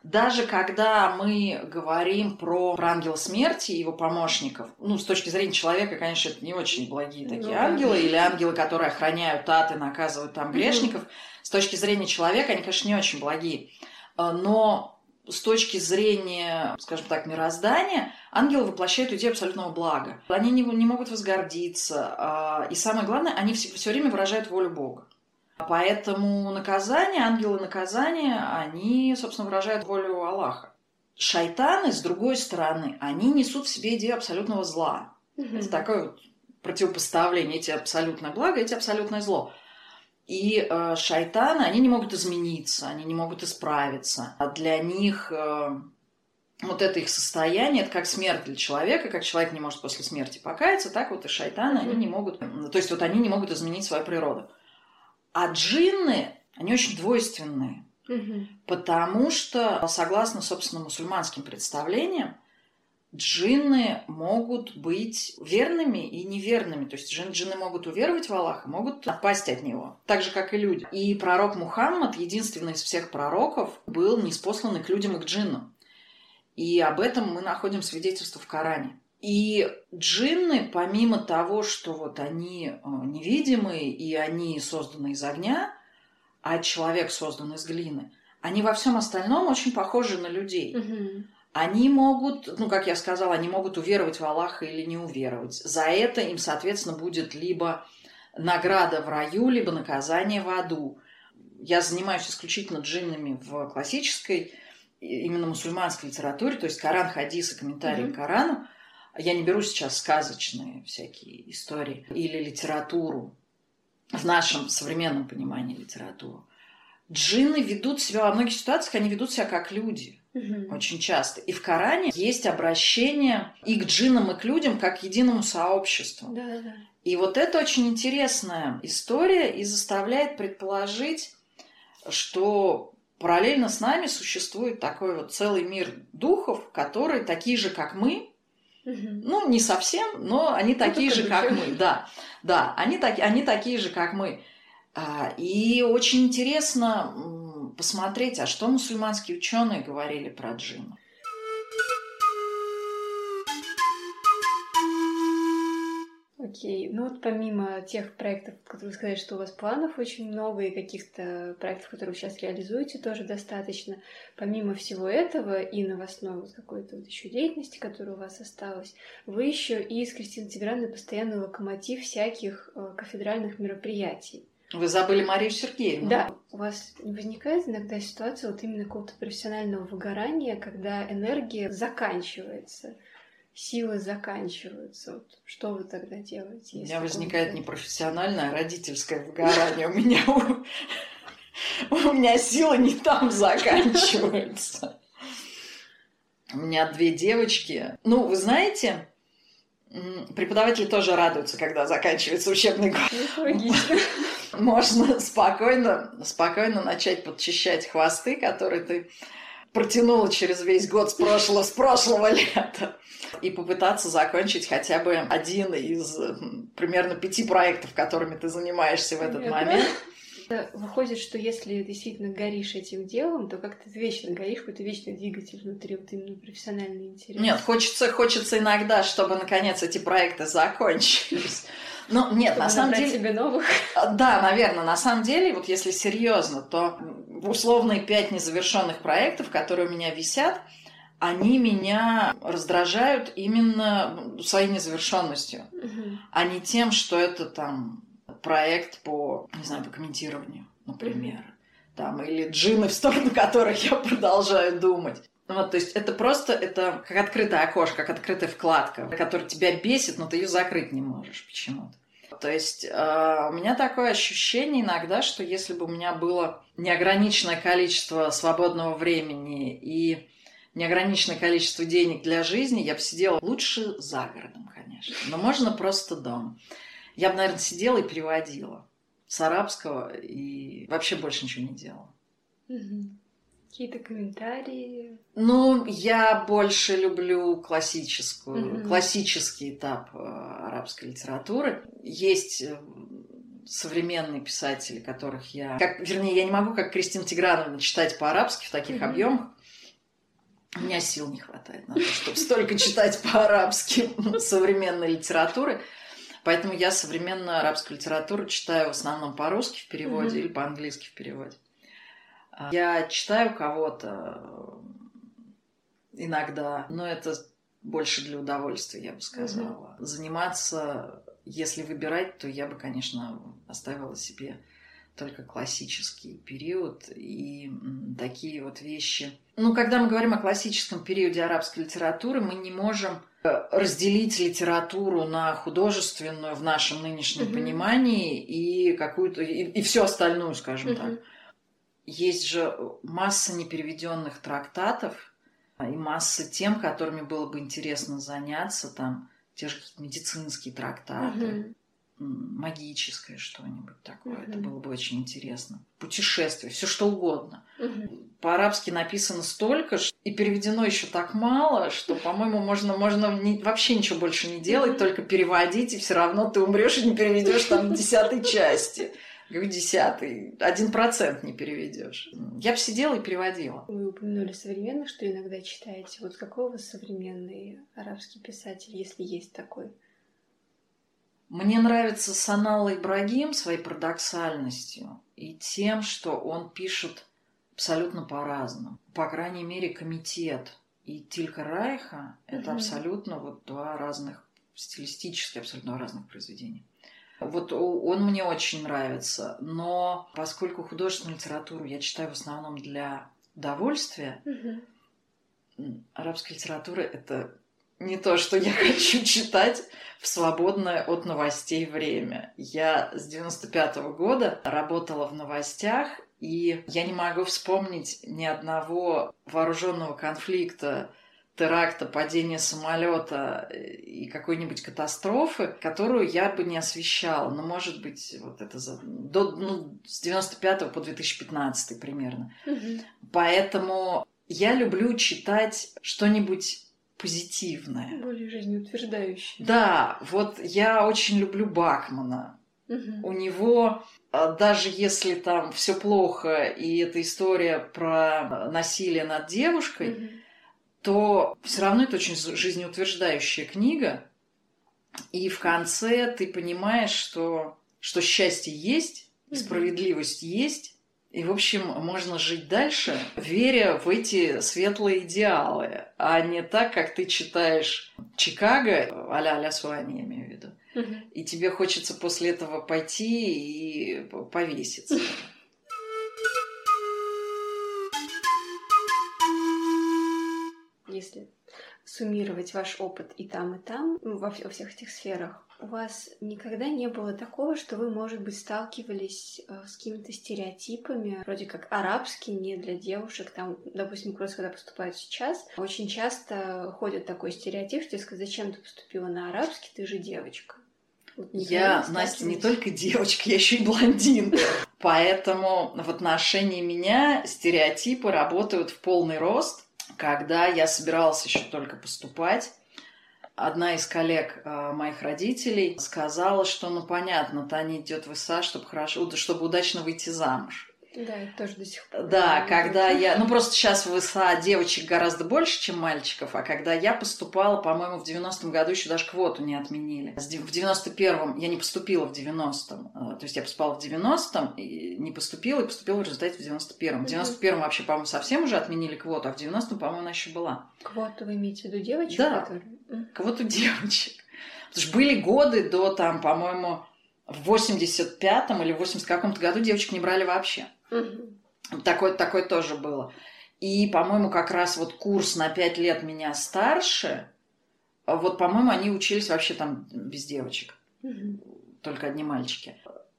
Даже когда мы говорим про, про ангела смерти и его помощников, ну, с точки зрения человека, конечно, это не очень благие Ну такие да. ангелы, или ангелы, которые охраняют ад и наказывают там грешников, с точки зрения человека, они, конечно, не очень благие. А, Но с точки зрения, скажем так, мироздания, ангелы воплощают идею абсолютного блага. Они не, не могут возгордиться. а, И самое главное, они все, все время выражают волю Бога. Поэтому наказание, ангелы наказания, они, собственно, выражают волю Аллаха. Шайтаны, с другой стороны, они несут в себе идею абсолютного зла. Это такое вот противопоставление. Эти абсолютное благо, эти абсолютное зло. И э, шайтаны, они не могут измениться, они не могут исправиться. А для них э, вот это их состояние, это как смерть для человека, как человек не может после смерти покаяться, так вот и шайтаны, они Мгм. не могут, то есть вот они не могут изменить свою природу. А джинны, они очень двойственные. Мгм. Потому что, согласно, собственно, мусульманским представлениям, джинны могут быть верными и неверными. То есть джин- джинны могут уверовать в Аллаха, могут отпасть от него. Так же, как и люди. И пророк Мухаммад, единственный из всех пророков, был неспосланный к людям и к джиннам. И об этом мы находим свидетельство в Коране. И джинны, помимо того, что вот они э, невидимые и они созданы из огня, а человек создан из глины, они во всем остальном очень похожи на людей. Мгм. Они могут, ну, как я сказала, они могут уверовать в Аллаха или не уверовать. За это им, соответственно, будет либо награда в раю, либо наказание в аду. Я занимаюсь исключительно джиннами в классической, именно мусульманской литературе, то есть Коран, хадис и комментарии Мгм. к Корану. Я не беру сейчас сказочные всякие истории или литературу, в нашем современном понимании литературу. Джинны ведут себя, во многих ситуациях они ведут себя как люди Мгм. очень часто. И в Коране есть обращение и к джиннам, и к людям, как к единому сообществу. Да-да-да. И вот это очень интересная история и заставляет предположить, что параллельно с нами существует такой вот целый мир духов, которые такие же, как мы, ну, не совсем, но они ну, такие же, как мы, да. Да, они, так, они такие же, как мы. А, и очень интересно посмотреть, а что мусульманские ученые говорили про джиннов. Окей. Ну вот помимо тех проектов, которые вы сказали, что у вас планов очень много и каких-то проектов, которые вы сейчас реализуете, тоже достаточно. Помимо всего этого и новостной вот какой-то вот еще деятельности, которая у вас осталась, вы еще и с Кристиной Тиграной постоянный локомотив всяких э, кафедральных мероприятий. Вы забыли Марию Сергеевну. Да. У вас не возникает иногда ситуация вот именно какого-то профессионального выгорания, когда энергия заканчивается? Силы заканчиваются. Вот что вы тогда делаете? У меня возникает не профессиональное, а родительское выгорание. У меня у меня силы не там заканчиваются. У меня две девочки. Ну, вы знаете, преподаватели тоже радуются, когда заканчивается учебный год. Можно спокойно, спокойно начать подчищать хвосты, которые ты протянула через весь год с прошлого, с прошлого лета и попытаться закончить хотя бы один из примерно пяти проектов, которыми ты занимаешься в этот момент. Выходит, что если действительно горишь этим делом, то как-то ты вечно горишь, какой-то вечный двигатель внутри, вот именно профессиональный интерес. Нет, хочется, хочется иногда, чтобы наконец эти проекты закончились. Ну, нет, Чтобы на самом деле... себе новых. А, да, наверное. На самом деле, вот если серьезно, то условные пять незавершенных проектов, которые у меня висят, они меня раздражают именно своей незавершенностью, угу. а не тем, что это там проект по, не знаю, по комментированию, например. Угу. Там, или джины, в сторону которых я продолжаю думать. Вот, то есть это просто это как открытое окошко, как открытая вкладка, которая тебя бесит, но ты ее закрыть не можешь почему-то. То есть э, у меня такое ощущение иногда, что если бы у меня было неограниченное количество свободного времени и неограниченное количество денег для жизни, я бы сидела лучше за городом, конечно. Но можно просто дома. Я бы, наверное, сидела и переводила с арабского и вообще больше ничего не делала. Какие-то комментарии? Ну, я больше люблю классическую, mm-hmm. классический этап э, арабской литературы. Есть э, современные писатели, которых я... Как, вернее, я не могу, как Кристина Тиграновна, читать по-арабски в таких mm-hmm. объемах. У меня сил не хватает на то, чтобы столько читать по-арабски современной литературы. Поэтому я современную арабскую литературу читаю в основном по-русски в переводе mm-hmm. или по-английски в переводе. А, я читаю кого-то иногда, но это больше для удовольствия, я бы сказала. Mm-hmm. Заниматься, если выбирать, то я бы, конечно, оставила себе только классический период и такие вот вещи. Ну, когда мы говорим о классическом периоде арабской литературы, мы не можем э, разделить литературу на художественную в нашем нынешнем mm-hmm. понимании и какую-то и, и все остальную, скажем mm-hmm. так. Есть же масса непереведенных трактатов и масса тем, которыми было бы интересно заняться, там те же медицинские трактаты. Mm-hmm магическое что-нибудь такое. Угу. Это было бы очень интересно. Путешествие, все что угодно. Угу. По-арабски написано столько, и переведено еще так мало, что, по-моему, можно, можно не, вообще ничего больше не делать, угу. только переводить, и все равно ты умрешь и не переведешь там *laughs* десятой части. Говорю, десятый. Один процент не переведешь. Я бы сидела и переводила. Вы упомянули современных, что иногда читаете. Вот какой у вас современный арабский писатель, если есть такой? Мне нравится Санал Ибрагим своей парадоксальностью и тем, что он пишет абсолютно по-разному. По крайней мере, комитет и Тилька Райха – это mm-hmm. абсолютно вот два разных, стилистически абсолютно разных произведения. Вот он мне очень нравится, но поскольку художественную литературу я читаю в основном для удовольствия, mm-hmm. арабская литература – это не то, что я *laughs* хочу читать в свободное от новостей время. Я с 95 -го года работала в новостях, и я не могу вспомнить ни одного вооруженного конфликта теракта, падения самолета и какой-нибудь катастрофы, которую я бы не освещала. Но, может быть, вот это за... До, ну, с 95 по 2015 примерно. Мгм. Поэтому я люблю читать что-нибудь позитивное. Более жизнеутверждающий. Да, вот я очень люблю Бакмана. Мгм. У него, а, даже если там все плохо, и эта история про насилие над девушкой, Мгм. То все равно это очень жизнеутверждающая книга. И в конце ты понимаешь, что, что счастье есть, справедливость есть. И, в общем, можно жить дальше, веря в эти светлые идеалы, а не так, как ты читаешь Чикаго, а-ля а-ля Суани, я имею в виду. И тебе хочется после этого пойти и повеситься. Суммировать ваш опыт и там, и там, ну, во, вс- во всех этих сферах, у вас никогда не было такого, что вы, может быть, сталкивались э, с какими-то стереотипами, вроде как арабский не для девушек, там, допустим, просто когда поступают сейчас, очень часто ходит такой стереотип, что сказать, зачем ты поступила на арабский, ты же девочка. Вот Я, Настя, не только девочка, я еще и блондинка. Поэтому в отношении меня стереотипы работают в полный рост. Когда я собиралась еще только поступать, одна из коллег э, моих родителей сказала, что, ну, понятно, Таня идет в ИСА, чтобы хорошо, чтобы удачно выйти замуж. Да, это тоже до сих пор. Да, когда я... Ну, *laughs* просто сейчас в ИСА девочек гораздо больше, чем мальчиков, а когда я поступала, по-моему, в 90-м году еще даже квоту не отменили. В 91-м я не поступила в 90-м, э, то есть я поступала в 90-м, и не поступила, и поступила в результате в 91-м. В Мгм. 91-м вообще, по-моему, совсем уже отменили квоту, а в 90-м, по-моему, она еще была. Квоту вы имеете в виду девочек? Да. которые-. Квоту девочек. Потому что были годы до, там, по-моему, в 85-м или в 80 каком-то году девочек не брали вообще. Мгм. Такое, такое тоже было. И, по-моему, как раз вот курс на 5 лет меня старше, а вот, по-моему, они учились вообще там без девочек, Мгм. только одни мальчики.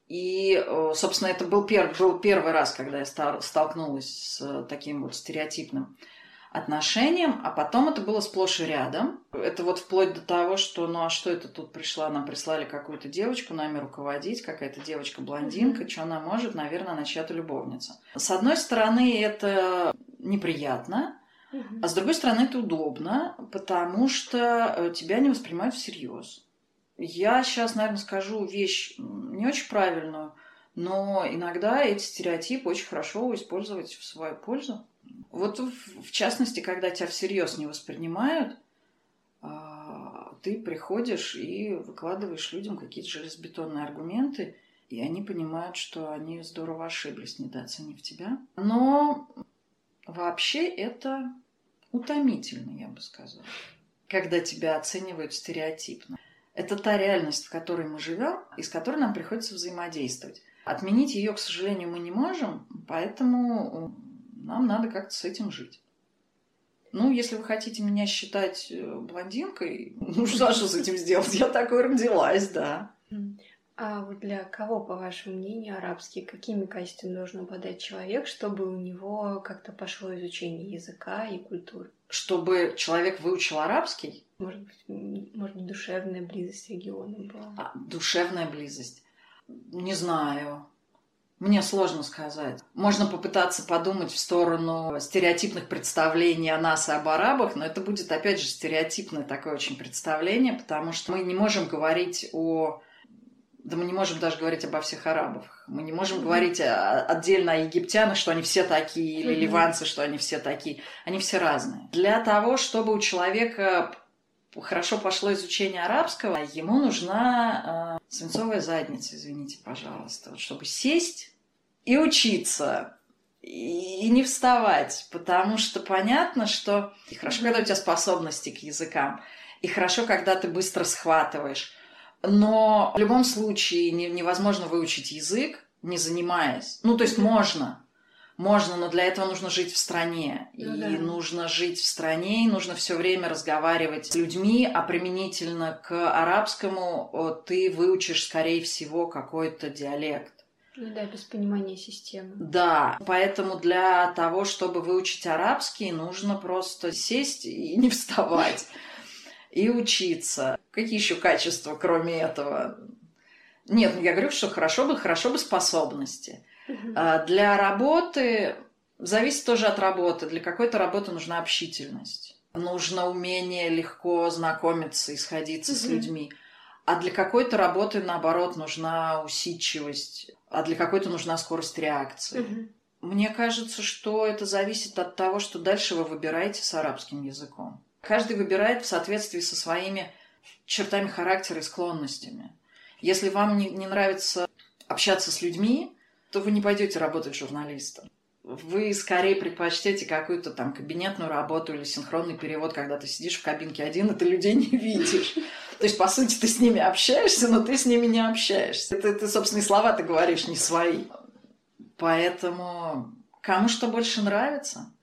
И, э, собственно, это был, пер- был первый раз, когда я стар- столкнулась с таким вот стереотипным отношением, а потом это было сплошь и рядом. Это вот вплоть до того, что, ну а что это тут пришла, нам прислали какую-то девочку нами руководить, какая-то девочка-блондинка, что она может, наверное, она чья-то любовница. С одной стороны, это неприятно, а с другой стороны, это удобно, потому что э, тебя не воспринимают всерьез. Я сейчас, наверное, скажу вещь не очень правильную, но иногда эти стереотипы очень хорошо использовать в свою пользу. Вот в, частности, когда тебя всерьез не воспринимают, а, ты приходишь и выкладываешь людям какие-то железобетонные аргументы, и они понимают, что они здорово ошиблись, недооценив тебя. Но вообще это утомительно, я бы сказала, когда тебя оценивают стереотипно. Это та реальность, в которой мы живем, и с которой нам приходится взаимодействовать. Отменить ее, к сожалению, мы не можем, поэтому нам надо как-то с этим жить. Ну, если вы хотите меня считать э, блондинкой, *laughs* ну что, что с этим сделать? Я такой родилась, да. А вот для кого, по вашему мнению, арабский, какими качествами должен обладать человек, чтобы у него как-то пошло изучение языка и культуры? Чтобы человек выучил арабский, Может быть, может быть, душевная близость с регионом была? а, душевная близость. Не знаю. Мне сложно сказать. Можно попытаться подумать в сторону стереотипных представлений о нас и об арабах, но это будет, опять же, стереотипное такое очень представление, потому что мы не можем говорить о... Да мы не можем даже говорить обо всех арабах. Мы не можем Мгм. говорить о- отдельно о египтянах, что они все такие, или Мгм. ливанцы, что они все такие. Они все разные. Для того, чтобы у человека хорошо пошло изучение арабского, ему нужна э, свинцовая задница, извините, пожалуйста, вот чтобы сесть и учиться, и, и не вставать, потому что понятно, что и хорошо, когда у тебя способности к языкам, и хорошо, когда ты быстро схватываешь, но в любом случае не- невозможно выучить язык, не занимаясь. Ну, то есть можно, можно, но для этого нужно жить в стране. Ну и да. нужно жить в стране, и нужно все время разговаривать с людьми, а применительно к арабскому ты выучишь, скорее всего, какой-то диалект. Ну да, без понимания системы. Да, поэтому для того, чтобы выучить арабский, нужно просто сесть и не вставать и учиться. Какие еще качества, кроме этого? Нет, ну я говорю, что хорошо бы, хорошо бы способности. А для работы зависит тоже от работы. Для какой-то работы нужна общительность. Нужно умение легко знакомиться и сходиться с людьми. А для какой-то работы, наоборот, нужна усидчивость. А для какой-то нужна скорость реакции. Мне кажется, что это зависит от того, что дальше вы выбираете с арабским языком. Каждый выбирает в соответствии со своими чертами характера и склонностями. Если вам не, не нравится общаться с людьми, то вы не пойдете работать журналистом. Вы скорее предпочтете какую-то там кабинетную работу или синхронный перевод, когда ты сидишь в кабинке один, и ты людей не видишь. То есть, по сути, ты с ними общаешься, но ты с ними не общаешься. Ты, ты собственные слова ты говоришь, не свои. Поэтому кому что больше нравится –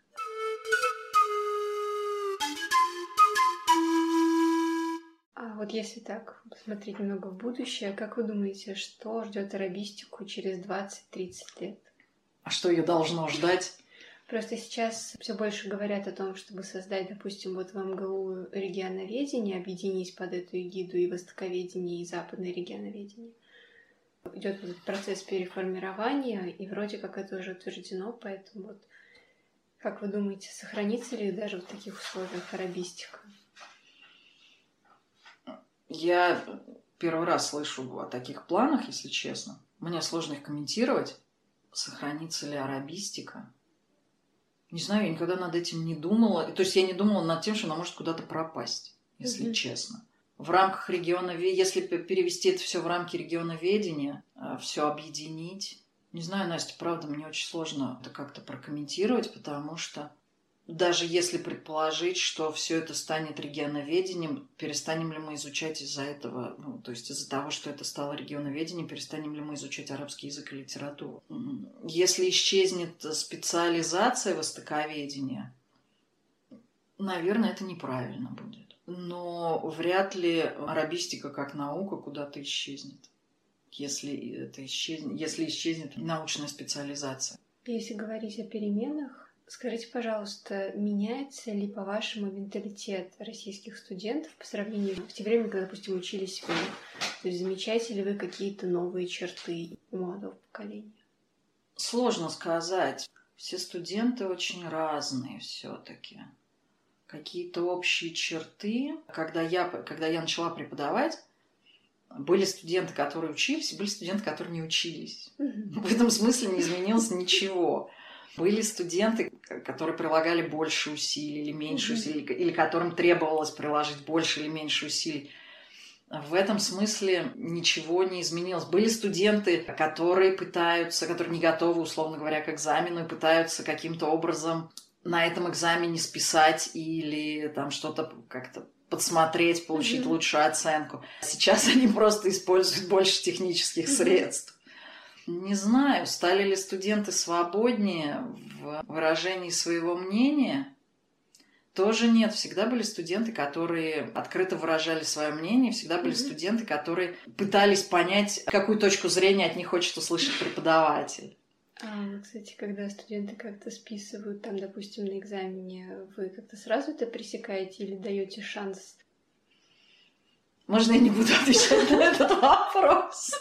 вот если так посмотреть немного в будущее, как вы думаете, что ждет арабистику через 20-30 лет? А что ее должно ждать? Просто сейчас все больше говорят о том, чтобы создать, допустим, вот в МГУ регионоведение, объединить под эту эгиду и востоковедение, и западное регионоведение. Идет вот процесс переформирования, и вроде как это уже утверждено, поэтому вот как вы думаете, сохранится ли даже в таких условиях арабистика? Я первый раз слышу о таких планах, если честно. Мне сложно их комментировать. Сохранится ли арабистика? Не знаю, я никогда над этим не думала. То есть я не думала над тем, что она может куда-то пропасть, если mm-hmm. честно. В рамках региона, если перевести это все в рамки региона ведения, э, все объединить. Не знаю, Настя, правда, мне очень сложно это как-то прокомментировать, потому что даже если предположить, что все это станет регионоведением, перестанем ли мы изучать из-за этого, ну, то есть из-за того, что это стало регионоведением, перестанем ли мы изучать арабский язык и литературу? Если исчезнет специализация востоковедения, наверное, это неправильно будет. Но вряд ли арабистика как наука куда-то исчезнет, если, это исчезнет, если исчезнет научная специализация. Если говорить о переменах, Скажите, пожалуйста, меняется ли, по-вашему, менталитет российских студентов по сравнению с тем временем, когда, допустим, учились вы? То есть замечаете ли вы какие-то новые черты у молодого поколения? Сложно сказать. Все студенты очень разные все-таки. Какие-то общие черты. Когда я, когда я начала преподавать, были студенты, которые учились, были студенты, которые не учились. В этом смысле не изменилось ничего. Были студенты, которые прилагали больше усилий или меньше mm-hmm. усилий, или которым требовалось приложить больше или меньше усилий. В этом смысле ничего не изменилось. Были студенты, которые пытаются, которые не готовы, условно говоря, к экзамену и пытаются каким-то образом на этом экзамене списать или там что-то как-то подсмотреть, получить mm-hmm. лучшую оценку. Сейчас они просто используют больше технических mm-hmm. средств. Не знаю, стали ли студенты свободнее в выражении своего мнения. Тоже нет. Всегда были студенты, которые открыто выражали свое мнение. Всегда были mm-hmm. студенты, которые пытались понять, какую точку зрения от них хочет услышать преподаватель. А, кстати, когда студенты как-то списывают, там, допустим, на экзамене, вы как-то сразу это пресекаете или даете шанс? Можно я не буду отвечать на этот вопрос?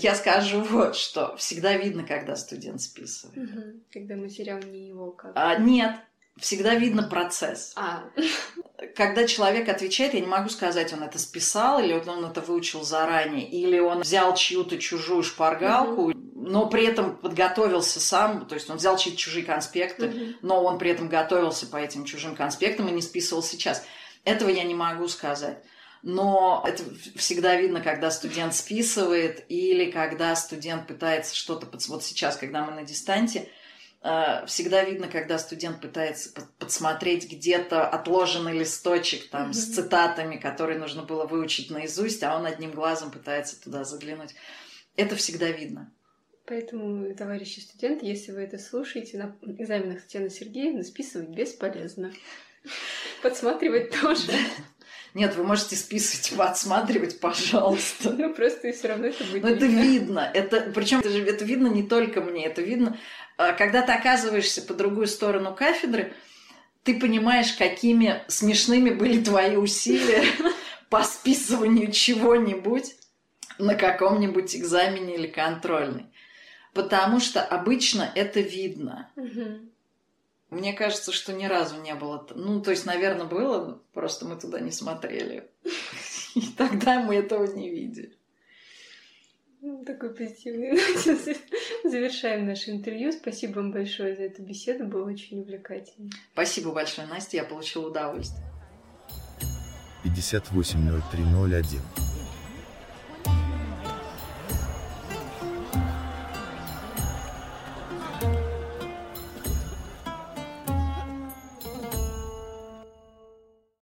Я скажу вот что. Всегда видно, когда студент списывает. Угу. Когда материал не его как. А, нет, всегда видно процесс. А. Когда человек отвечает, я не могу сказать, он это списал, или он это выучил заранее, или он взял чью-то чужую шпаргалку, угу. но при этом подготовился сам, то есть он взял чьи-то чужие конспекты, угу. но он при этом готовился по этим чужим конспектам и не списывал сейчас. Этого я не могу сказать но это всегда видно, когда студент списывает или когда студент пытается что-то... Вот сейчас, когда мы на дистанте, э, всегда видно, когда студент пытается подсмотреть где-то отложенный листочек там mm-hmm. с цитатами, которые нужно было выучить наизусть, а он одним глазом пытается туда заглянуть. Это всегда видно. Поэтому, товарищи студенты, если вы это слушаете, на экзаменах Татьяны Сергеевны списывать бесполезно. Подсматривать тоже. Нет, вы можете списывать, отсматривать, пожалуйста. Ну, просто все равно это будет Но это видно. Это, причем это, же, это видно не только мне, это видно, а, когда ты оказываешься по другую сторону кафедры, ты понимаешь, какими смешными были твои усилия *laughs* по списыванию чего-нибудь на каком-нибудь экзамене или контрольной. Потому что обычно это видно. Угу. Мне кажется, что ни разу не было. Ну, то есть, наверное, было, просто мы туда не смотрели. *laughs* И тогда мы этого не видели. Ну, такой позитивный. *laughs* Завершаем наше интервью. Спасибо вам большое за эту беседу. Было очень увлекательно. Спасибо большое, Настя. Я получила удовольствие. 580301